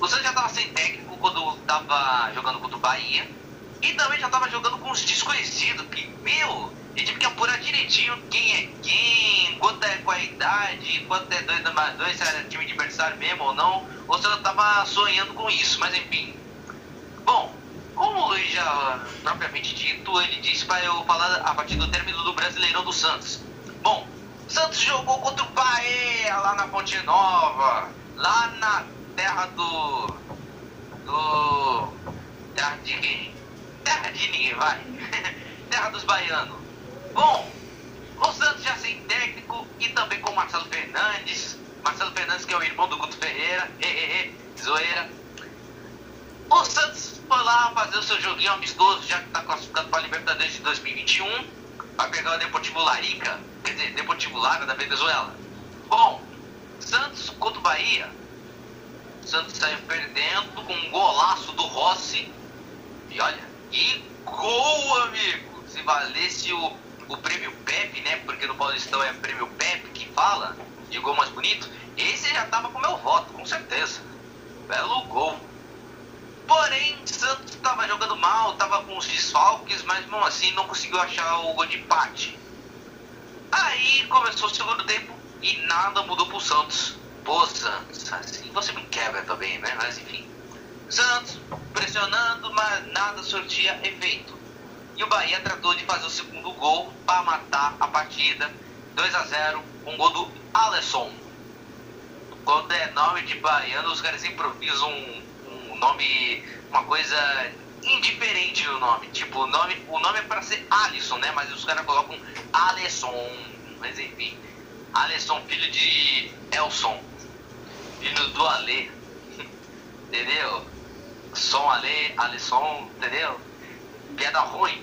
o Santos já estava sem técnico quando estava jogando contra o Bahia, e também já estava jogando com os desconhecidos, que, meu, gente tem que apurar direitinho quem é quem, quanto é qual a idade, quanto é 2 mais 2, se era time de adversário mesmo ou não, ou se eu tava sonhando com isso, mas enfim. Bom, como o Luiz já propriamente dito, ele disse para eu falar a partir do término do Brasileirão do Santos. Bom, Santos jogou contra o Bahia lá na Ponte Nova, lá na terra do do. Terra de quem? Terra de ninguém, vai. *laughs* terra dos baianos. Bom, o Santos já sem técnico e também com Marcelo Fernandes. Marcelo Fernandes, que é o irmão do Guto Ferreira. E, e, e, zoeira. O Santos foi lá fazer o seu joguinho amistoso, já que está classificado para a Libertadores de 2021, para pegar o Deportivo Larica, quer dizer, Deportivo Lara da Venezuela. Bom, Santos contra o Bahia. Santos saiu perdendo com um golaço do Rossi. E olha, que gol, amigo! Se valesse o, o prêmio Pepe, né? Porque no Paulistão é prêmio Pepe que fala, de gol mais bonito. Esse já tava com meu voto, com certeza. Belo gol. Porém, Santos estava jogando mal, estava com os desfalques, mas mesmo assim não conseguiu achar o gol de empate. Aí começou o segundo tempo e nada mudou pro Santos. Pô, Santos, assim você me quebra também, né? Mas enfim. Santos pressionando, mas nada surtia efeito. E o Bahia tratou de fazer o segundo gol para matar a partida. 2 a 0 um gol do Alisson. Quando é nome de baiano, os caras improvisam um, um nome, uma coisa indiferente no nome. Tipo, o nome, o nome é para ser Alisson, né? Mas os caras colocam Alisson. Mas enfim. Alisson, filho de Elson. Filho do Ale. *laughs* entendeu? Som Ale, Alisson, entendeu? Piada ruim.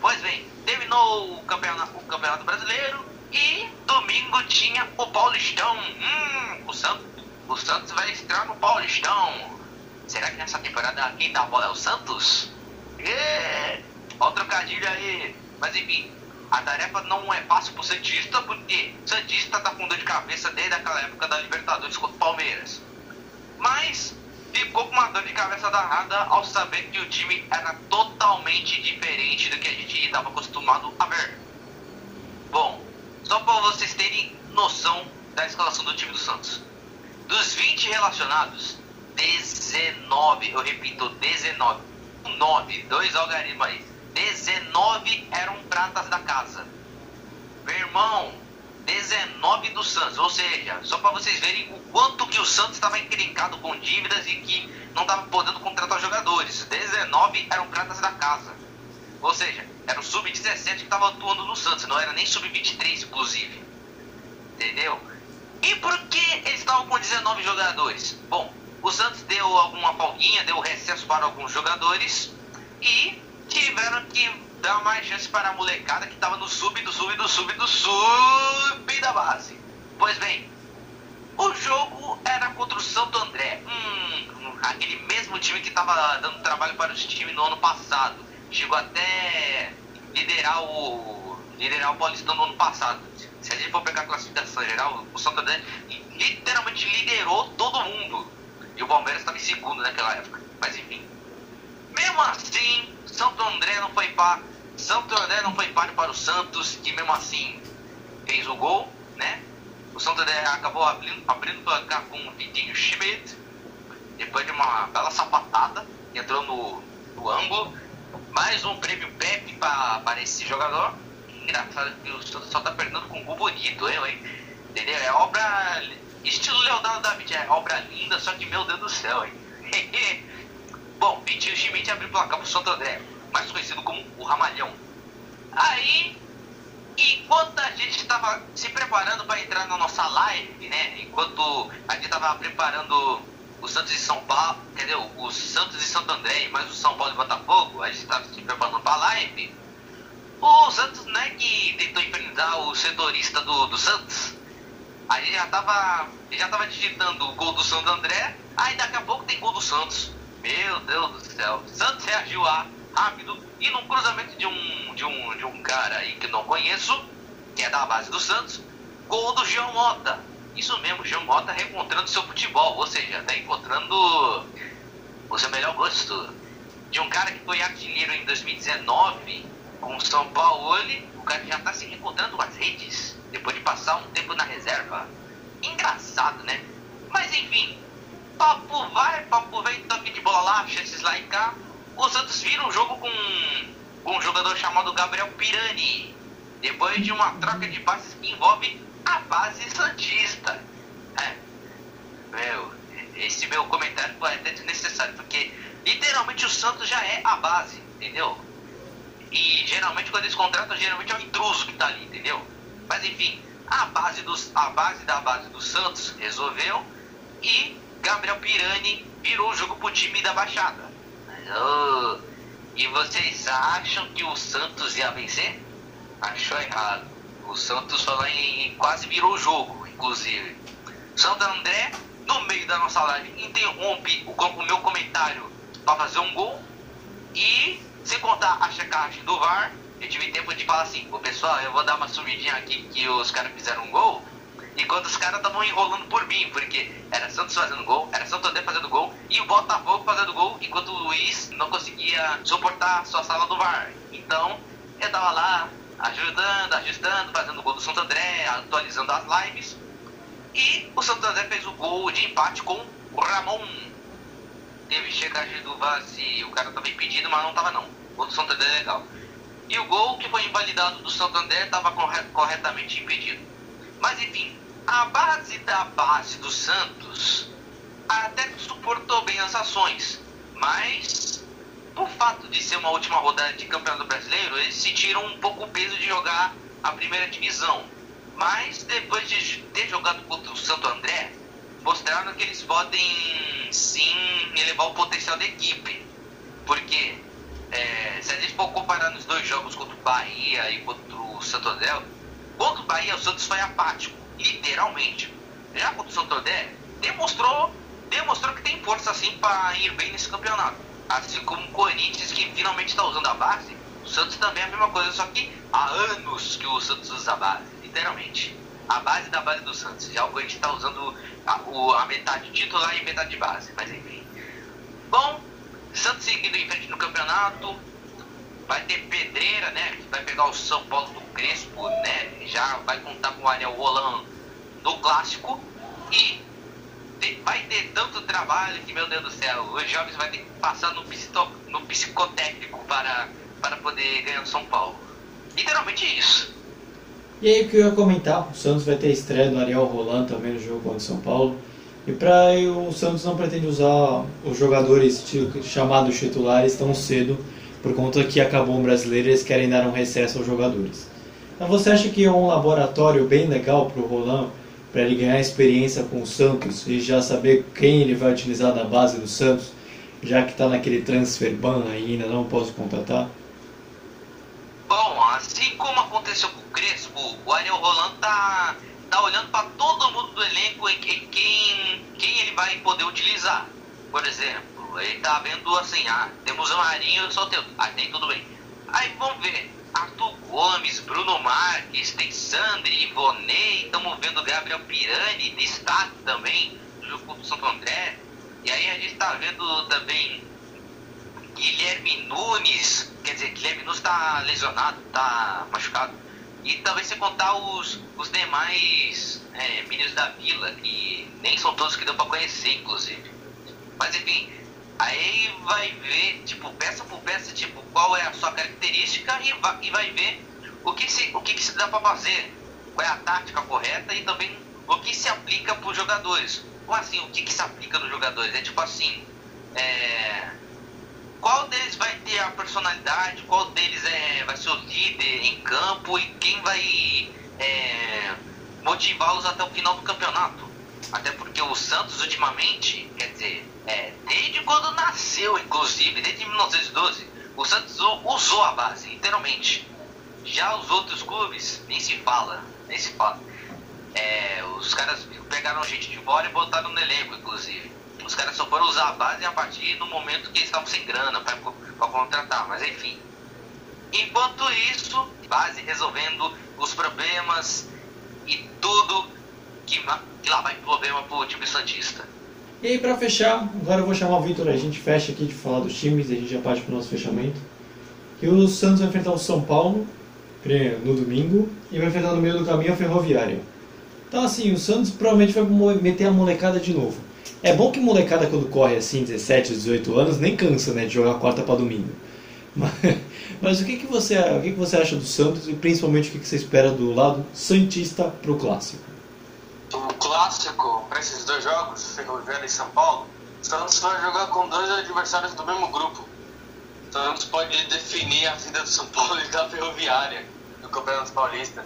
Pois bem, terminou o campeonato, o campeonato brasileiro e domingo tinha o Paulistão. Hum, o Santos, o Santos vai estrear no Paulistão. Será que nessa temporada quem dá bola é o Santos? É, ó trocadilho aí. Mas enfim, a tarefa não é fácil pro Santista, porque o Santista tá com dor de cabeça desde aquela época da Libertadores contra o Palmeiras. Mas ficou com uma dor de cabeça danada ao saber que o time era totalmente diferente do que a gente estava acostumado a ver. Bom, só para vocês terem noção da escalação do time do Santos. Dos 20 relacionados, 19, eu repito, 19, 9, dois algarismos aí, 19 eram pratas da casa. Meu irmão, 19 do Santos, ou seja, só para vocês verem o quanto que o Santos estava encrencado com dívidas e que não estava podendo contratar jogadores. 19 eram pratas da casa. Ou seja, era o sub-17 que estava atuando no Santos, não era nem sub-23, inclusive. Entendeu? E por que eles estavam com 19 jogadores? Bom, o Santos deu alguma folguinha, deu recesso para alguns jogadores e tiveram que dar mais chance para a molecada que estava no sub, do sub, do sub, do sub da base. Pois bem, o jogo era contra o Santo André, hum, aquele mesmo time que estava dando trabalho para os times no ano passado. Chegou até liderar o liderar o Paulistão no ano passado. Se a gente for pegar a classificação geral, o Santo André literalmente liderou todo mundo. E o Palmeiras estava em segundo naquela época. Mas enfim. Mesmo assim, Santo André não foi para Santo André não foi páreo para o Santos, que mesmo assim fez o gol, né? O Santo André acabou abrindo, abrindo placar com o Vitinho Schmidt, depois de uma bela sapatada, entrou no, no ângulo. Mais um prêmio Pepe para esse jogador. Engraçado que o Santos só tá perdendo com um gol bonito, eu, hein? Entendeu? É obra. Estilo Leonardo da Vinci, é obra linda, só que meu Deus do céu, hein? *laughs* Bom, Vitinho Schmidt abriu o placar pro Santo André, mais conhecido como o Ramalhão. Aí, enquanto a gente estava se preparando para entrar na nossa live, né? Enquanto a gente estava preparando o Santos e São Paulo, entendeu? O Santos e Santo André mais o São Paulo e Botafogo, a gente estava se preparando para live. O Santos, né, que tentou enfrentar o setorista do, do Santos, a gente já estava já tava digitando o gol do Santo André, aí daqui a pouco tem gol do Santos. Meu Deus do céu. Santos reagiu lá, rápido, e num cruzamento de um, de um, de um cara aí que não conheço, que é da base do Santos, gol do Jean Mota. Isso mesmo, Jean Mota reencontrando seu futebol, ou seja, está encontrando o seu melhor gosto. De um cara que foi artilheiro em 2019 com o São Paulo, o cara já está se reencontrando com as redes, depois de passar um tempo na reserva. Engraçado, né? Mas enfim, papo vai, papo vem, toque de bola lá, chances lá e cá. O Santos vira um jogo com, com um jogador chamado Gabriel Pirani. Depois de uma troca de passes que envolve a base Santista. É, meu, esse meu comentário foi até desnecessário, porque literalmente o Santos já é a base, entendeu? E geralmente quando eles contratam, geralmente é o intruso que tá ali, entendeu? Mas enfim, a base, dos, a base da base do Santos resolveu e Gabriel Pirani virou o jogo pro time da Baixada. E vocês acham que o Santos ia vencer? Achou errado. O Santos falou em quase virou o jogo, inclusive. Santo André, no meio da nossa live, interrompe o, o meu comentário para fazer um gol. E, sem contar a checagem do VAR, eu tive tempo de falar assim, o pessoal, eu vou dar uma sumidinha aqui que os caras fizeram um gol. Enquanto os caras estavam enrolando por mim, porque era Santos fazendo gol, era Santo André fazendo gol e o Botafogo fazendo gol, enquanto o Luiz não conseguia suportar sua sala do VAR. Então, eu tava lá ajudando, ajustando, fazendo gol do Santo André, atualizando as lives. E o Santo André fez o gol de empate com o Ramon. Teve checagem do se o cara tava impedido, mas não tava não. O gol do Santo André é legal. E o gol que foi invalidado do Santo André estava corretamente impedido. Mas enfim, a base da base do Santos até suportou bem as ações, mas por fato de ser uma última rodada de campeonato brasileiro, eles sentiram um pouco o peso de jogar a primeira divisão. Mas depois de ter jogado contra o Santo André, mostraram que eles podem sim elevar o potencial da equipe. Porque é, se a gente for comparar nos dois jogos contra o Bahia e contra o Santo André, contra o Bahia o Santos foi apático literalmente. Já contra o Santander, demonstrou, demonstrou que tem força assim para ir bem nesse campeonato. Assim como o Corinthians, que finalmente está usando a base, o Santos também é a mesma coisa, só que há anos que o Santos usa a base, literalmente. A base da base do Santos. Já o Corinthians está usando a, o, a metade titular e metade de base, mas enfim. Bom, Santos seguindo em frente no campeonato, vai ter pedreira, né? Vai pegar o São Paulo do Crespo, né? Já vai contar com o Ariel Roland no clássico e vai ter tanto trabalho que, meu Deus do céu, os jovens vão ter que passar no, no psicotécnico para, para poder ganhar o São Paulo. Literalmente isso. E aí o que eu ia comentar, o Santos vai ter estreia do Ariel Roland também no jogo contra o São Paulo. E para o Santos não pretende usar os jogadores chamados titulares tão cedo por conta que acabou o brasileiro eles querem dar um recesso aos jogadores. Então você acha que é um laboratório bem legal para o Roland, para ele ganhar experiência com o Santos e já saber quem ele vai utilizar da base do Santos, já que está naquele transfer ban ainda, não posso contratar? Bom, assim como aconteceu com o Crespo, o Ariel Roland tá, tá olhando para todo mundo do elenco e quem, quem ele vai poder utilizar. Por exemplo, ele tá vendo assim, ah, temos o Marinho e o Soteldo. Ah, tem tudo bem. Aí vamos ver. Arthur Gomes, Bruno Marques, tem Sandri, Ivonei, estamos vendo Gabriel Pirani, destaque também, do do Santo André. E aí a gente está vendo também Guilherme Nunes, quer dizer, Guilherme Nunes está lesionado, está machucado. E também se contar os, os demais é, meninos da vila, que nem são todos que deu para conhecer, inclusive. Mas enfim, Aí vai ver, tipo, peça por peça, tipo, qual é a sua característica e vai, e vai ver o que se, o que, que se dá para fazer, qual é a tática correta e também o que se aplica para os jogadores. Ou assim, o que, que se aplica nos jogadores? É tipo assim, é, qual deles vai ter a personalidade, qual deles é, vai ser o líder em campo e quem vai é, motivá-los até o final do campeonato. Até porque o Santos ultimamente, quer dizer, é, desde quando nasceu, inclusive, desde 1912, o Santos usou a base, literalmente. Já os outros clubes, nem se fala, nem se fala. É, os caras pegaram gente de fora e botaram no elenco, inclusive. Os caras só foram usar a base a partir do momento que eles estavam sem grana para contratar, mas enfim. Enquanto isso, base resolvendo os problemas e tudo que, que lá vai problema pro time Santista. E aí, para fechar, agora eu vou chamar o Vitor, a gente fecha aqui de falar dos times, a gente já parte para o nosso fechamento. E o Santos vai enfrentar o São Paulo no domingo e vai enfrentar no meio do caminho a Ferroviária. Então, assim, o Santos provavelmente vai meter a molecada de novo. É bom que molecada, quando corre assim, 17, 18 anos, nem cansa né, de jogar quarta para domingo. *laughs* Mas, mas, o, que, que, você, o que, que você acha do Santos e principalmente o que, que você espera do lado Santista para o Clássico? Clássico para esses dois jogos, Ferroviária e São Paulo, Santos vai jogar com dois adversários do mesmo grupo. Santos pode definir a vida do São Paulo *laughs* e da Ferroviária no Campeonato Paulista.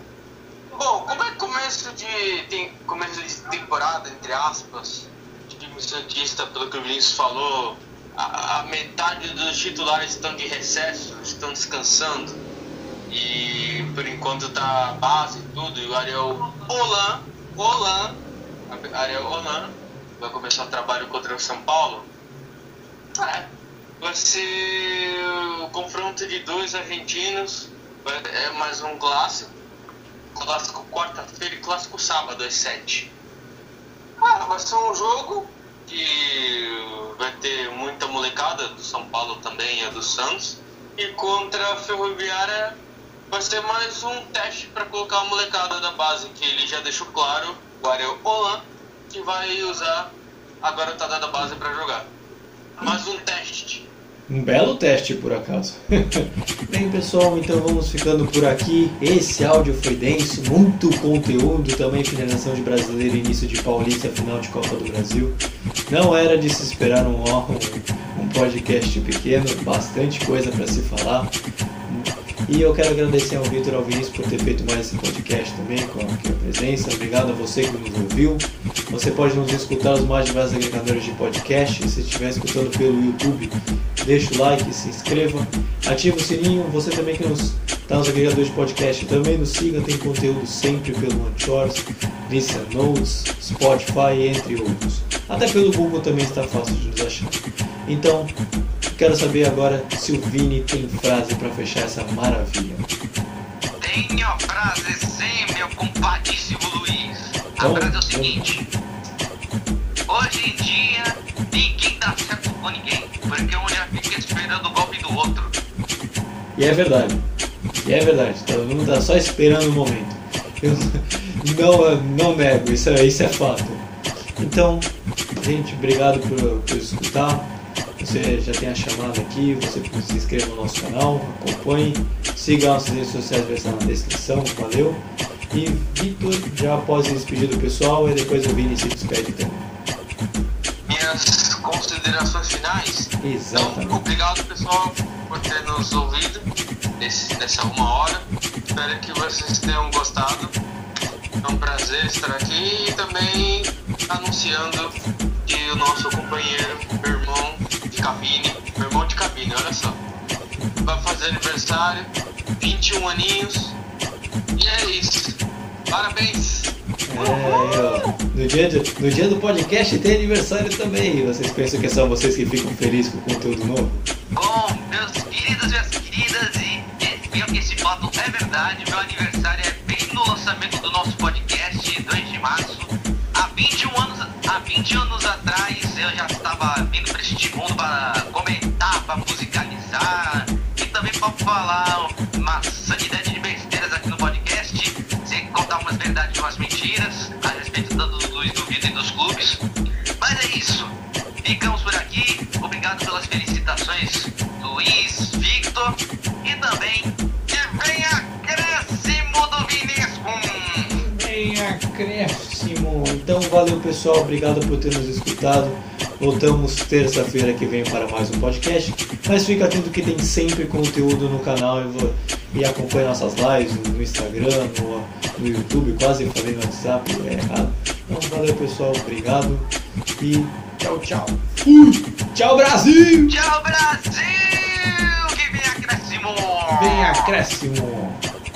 Bom, como é começo de, tem, começo de temporada, entre aspas, o time Santista, pelo que o Vinícius falou, a, a metade dos titulares estão de recesso, estão descansando. E por enquanto tá a base e tudo, e o Ariel Olan, Olan, Ariel Olan vai começar o trabalho contra o São Paulo. É, vai ser o confronto de dois argentinos, é mais um clássico. Clássico quarta-feira e clássico sábado às sete. Ah, vai ser um jogo que vai ter muita molecada do São Paulo também e a do Santos. E contra a Ferroviária vai ser mais um teste para colocar a molecada da base, que ele já deixou claro, o Ariel Olan, que vai usar a garotada da base para jogar. Mais um teste. Um belo teste, por acaso. *laughs* Bem, pessoal, então vamos ficando por aqui. Esse áudio foi denso, muito conteúdo, também finalização de brasileiro, início de Paulista, final de Copa do Brasil. Não era de se esperar um, um, podcast pequeno, bastante coisa para se falar. E eu quero agradecer ao Vitor Alvinis por ter feito mais esse podcast também, com a, com a presença. Obrigado a você que nos ouviu. Você pode nos escutar os mais diversos agregadores de podcast. Se estiver escutando pelo YouTube, deixa o like, se inscreva, ativa o sininho. Você também que nos está nos agregadores de podcast, também nos siga. Tem conteúdo sempre pelo Anchors, Listen Notes, Spotify, entre outros. Até pelo Google também está fácil de nos achar. Então, Quero saber agora se o Vini tem frase para fechar essa maravilha. Tenho frase sim, meu compadíssimo Luiz. A Então, frase é o seguinte: Hoje em dia, ninguém dá certo com ninguém, porque um já fica esperando o golpe do outro. E é verdade. E é verdade. Todo mundo tá só esperando o momento. Eu *laughs* não, não nego, isso é, isso é fato. Então, gente, obrigado por, por escutar. Você já tem a chamada aqui, você se inscreva no nosso canal, acompanhe, siga nossas redes sociais, vai estar na descrição, valeu. E Vitor, já após se despedir do pessoal, e depois o Vini se despede também. Minhas considerações finais. Exatamente. Então, obrigado pessoal por ter nos ouvido nesse, nessa uma hora. Espero que vocês tenham gostado. É um prazer estar aqui e também anunciando que o nosso companheiro, meu irmão cabine, meu irmão de cabine, olha só, vai fazer aniversário, 21 aninhos, e é isso. Parabéns! É, no, dia do, no dia do podcast tem aniversário também. Vocês pensam que é só vocês que ficam felizes com o conteúdo novo? Bom, meus queridos e minhas queridas, e e pior que esse fato é verdade, meu aniversário é bem no lançamento do nosso podcast, 2 de março. Há 21 anos, há 20 anos atrás eu já estava falar uma sanidade de besteiras aqui no podcast, sem contar umas verdades e umas mentiras a respeito tanto do Luiz do Vitor e dos clubes. Mas é isso. Ficamos por aqui. Obrigado pelas felicitações, Luiz, Victor e também que venha acréscimo do Vinícius. Bem acréscimo. Então valeu pessoal, obrigado por ter nos escutado. Voltamos terça-feira que vem para mais um podcast. Mas fica atento que tem sempre conteúdo no canal e, e acompanhe nossas lives no Instagram, no, no YouTube, quase falei no WhatsApp, é errado. Então valeu pessoal, obrigado e tchau, tchau. Fui! Tchau Brasil! Tchau, Brasil! Que venha acréscimo! Bem acréscimo!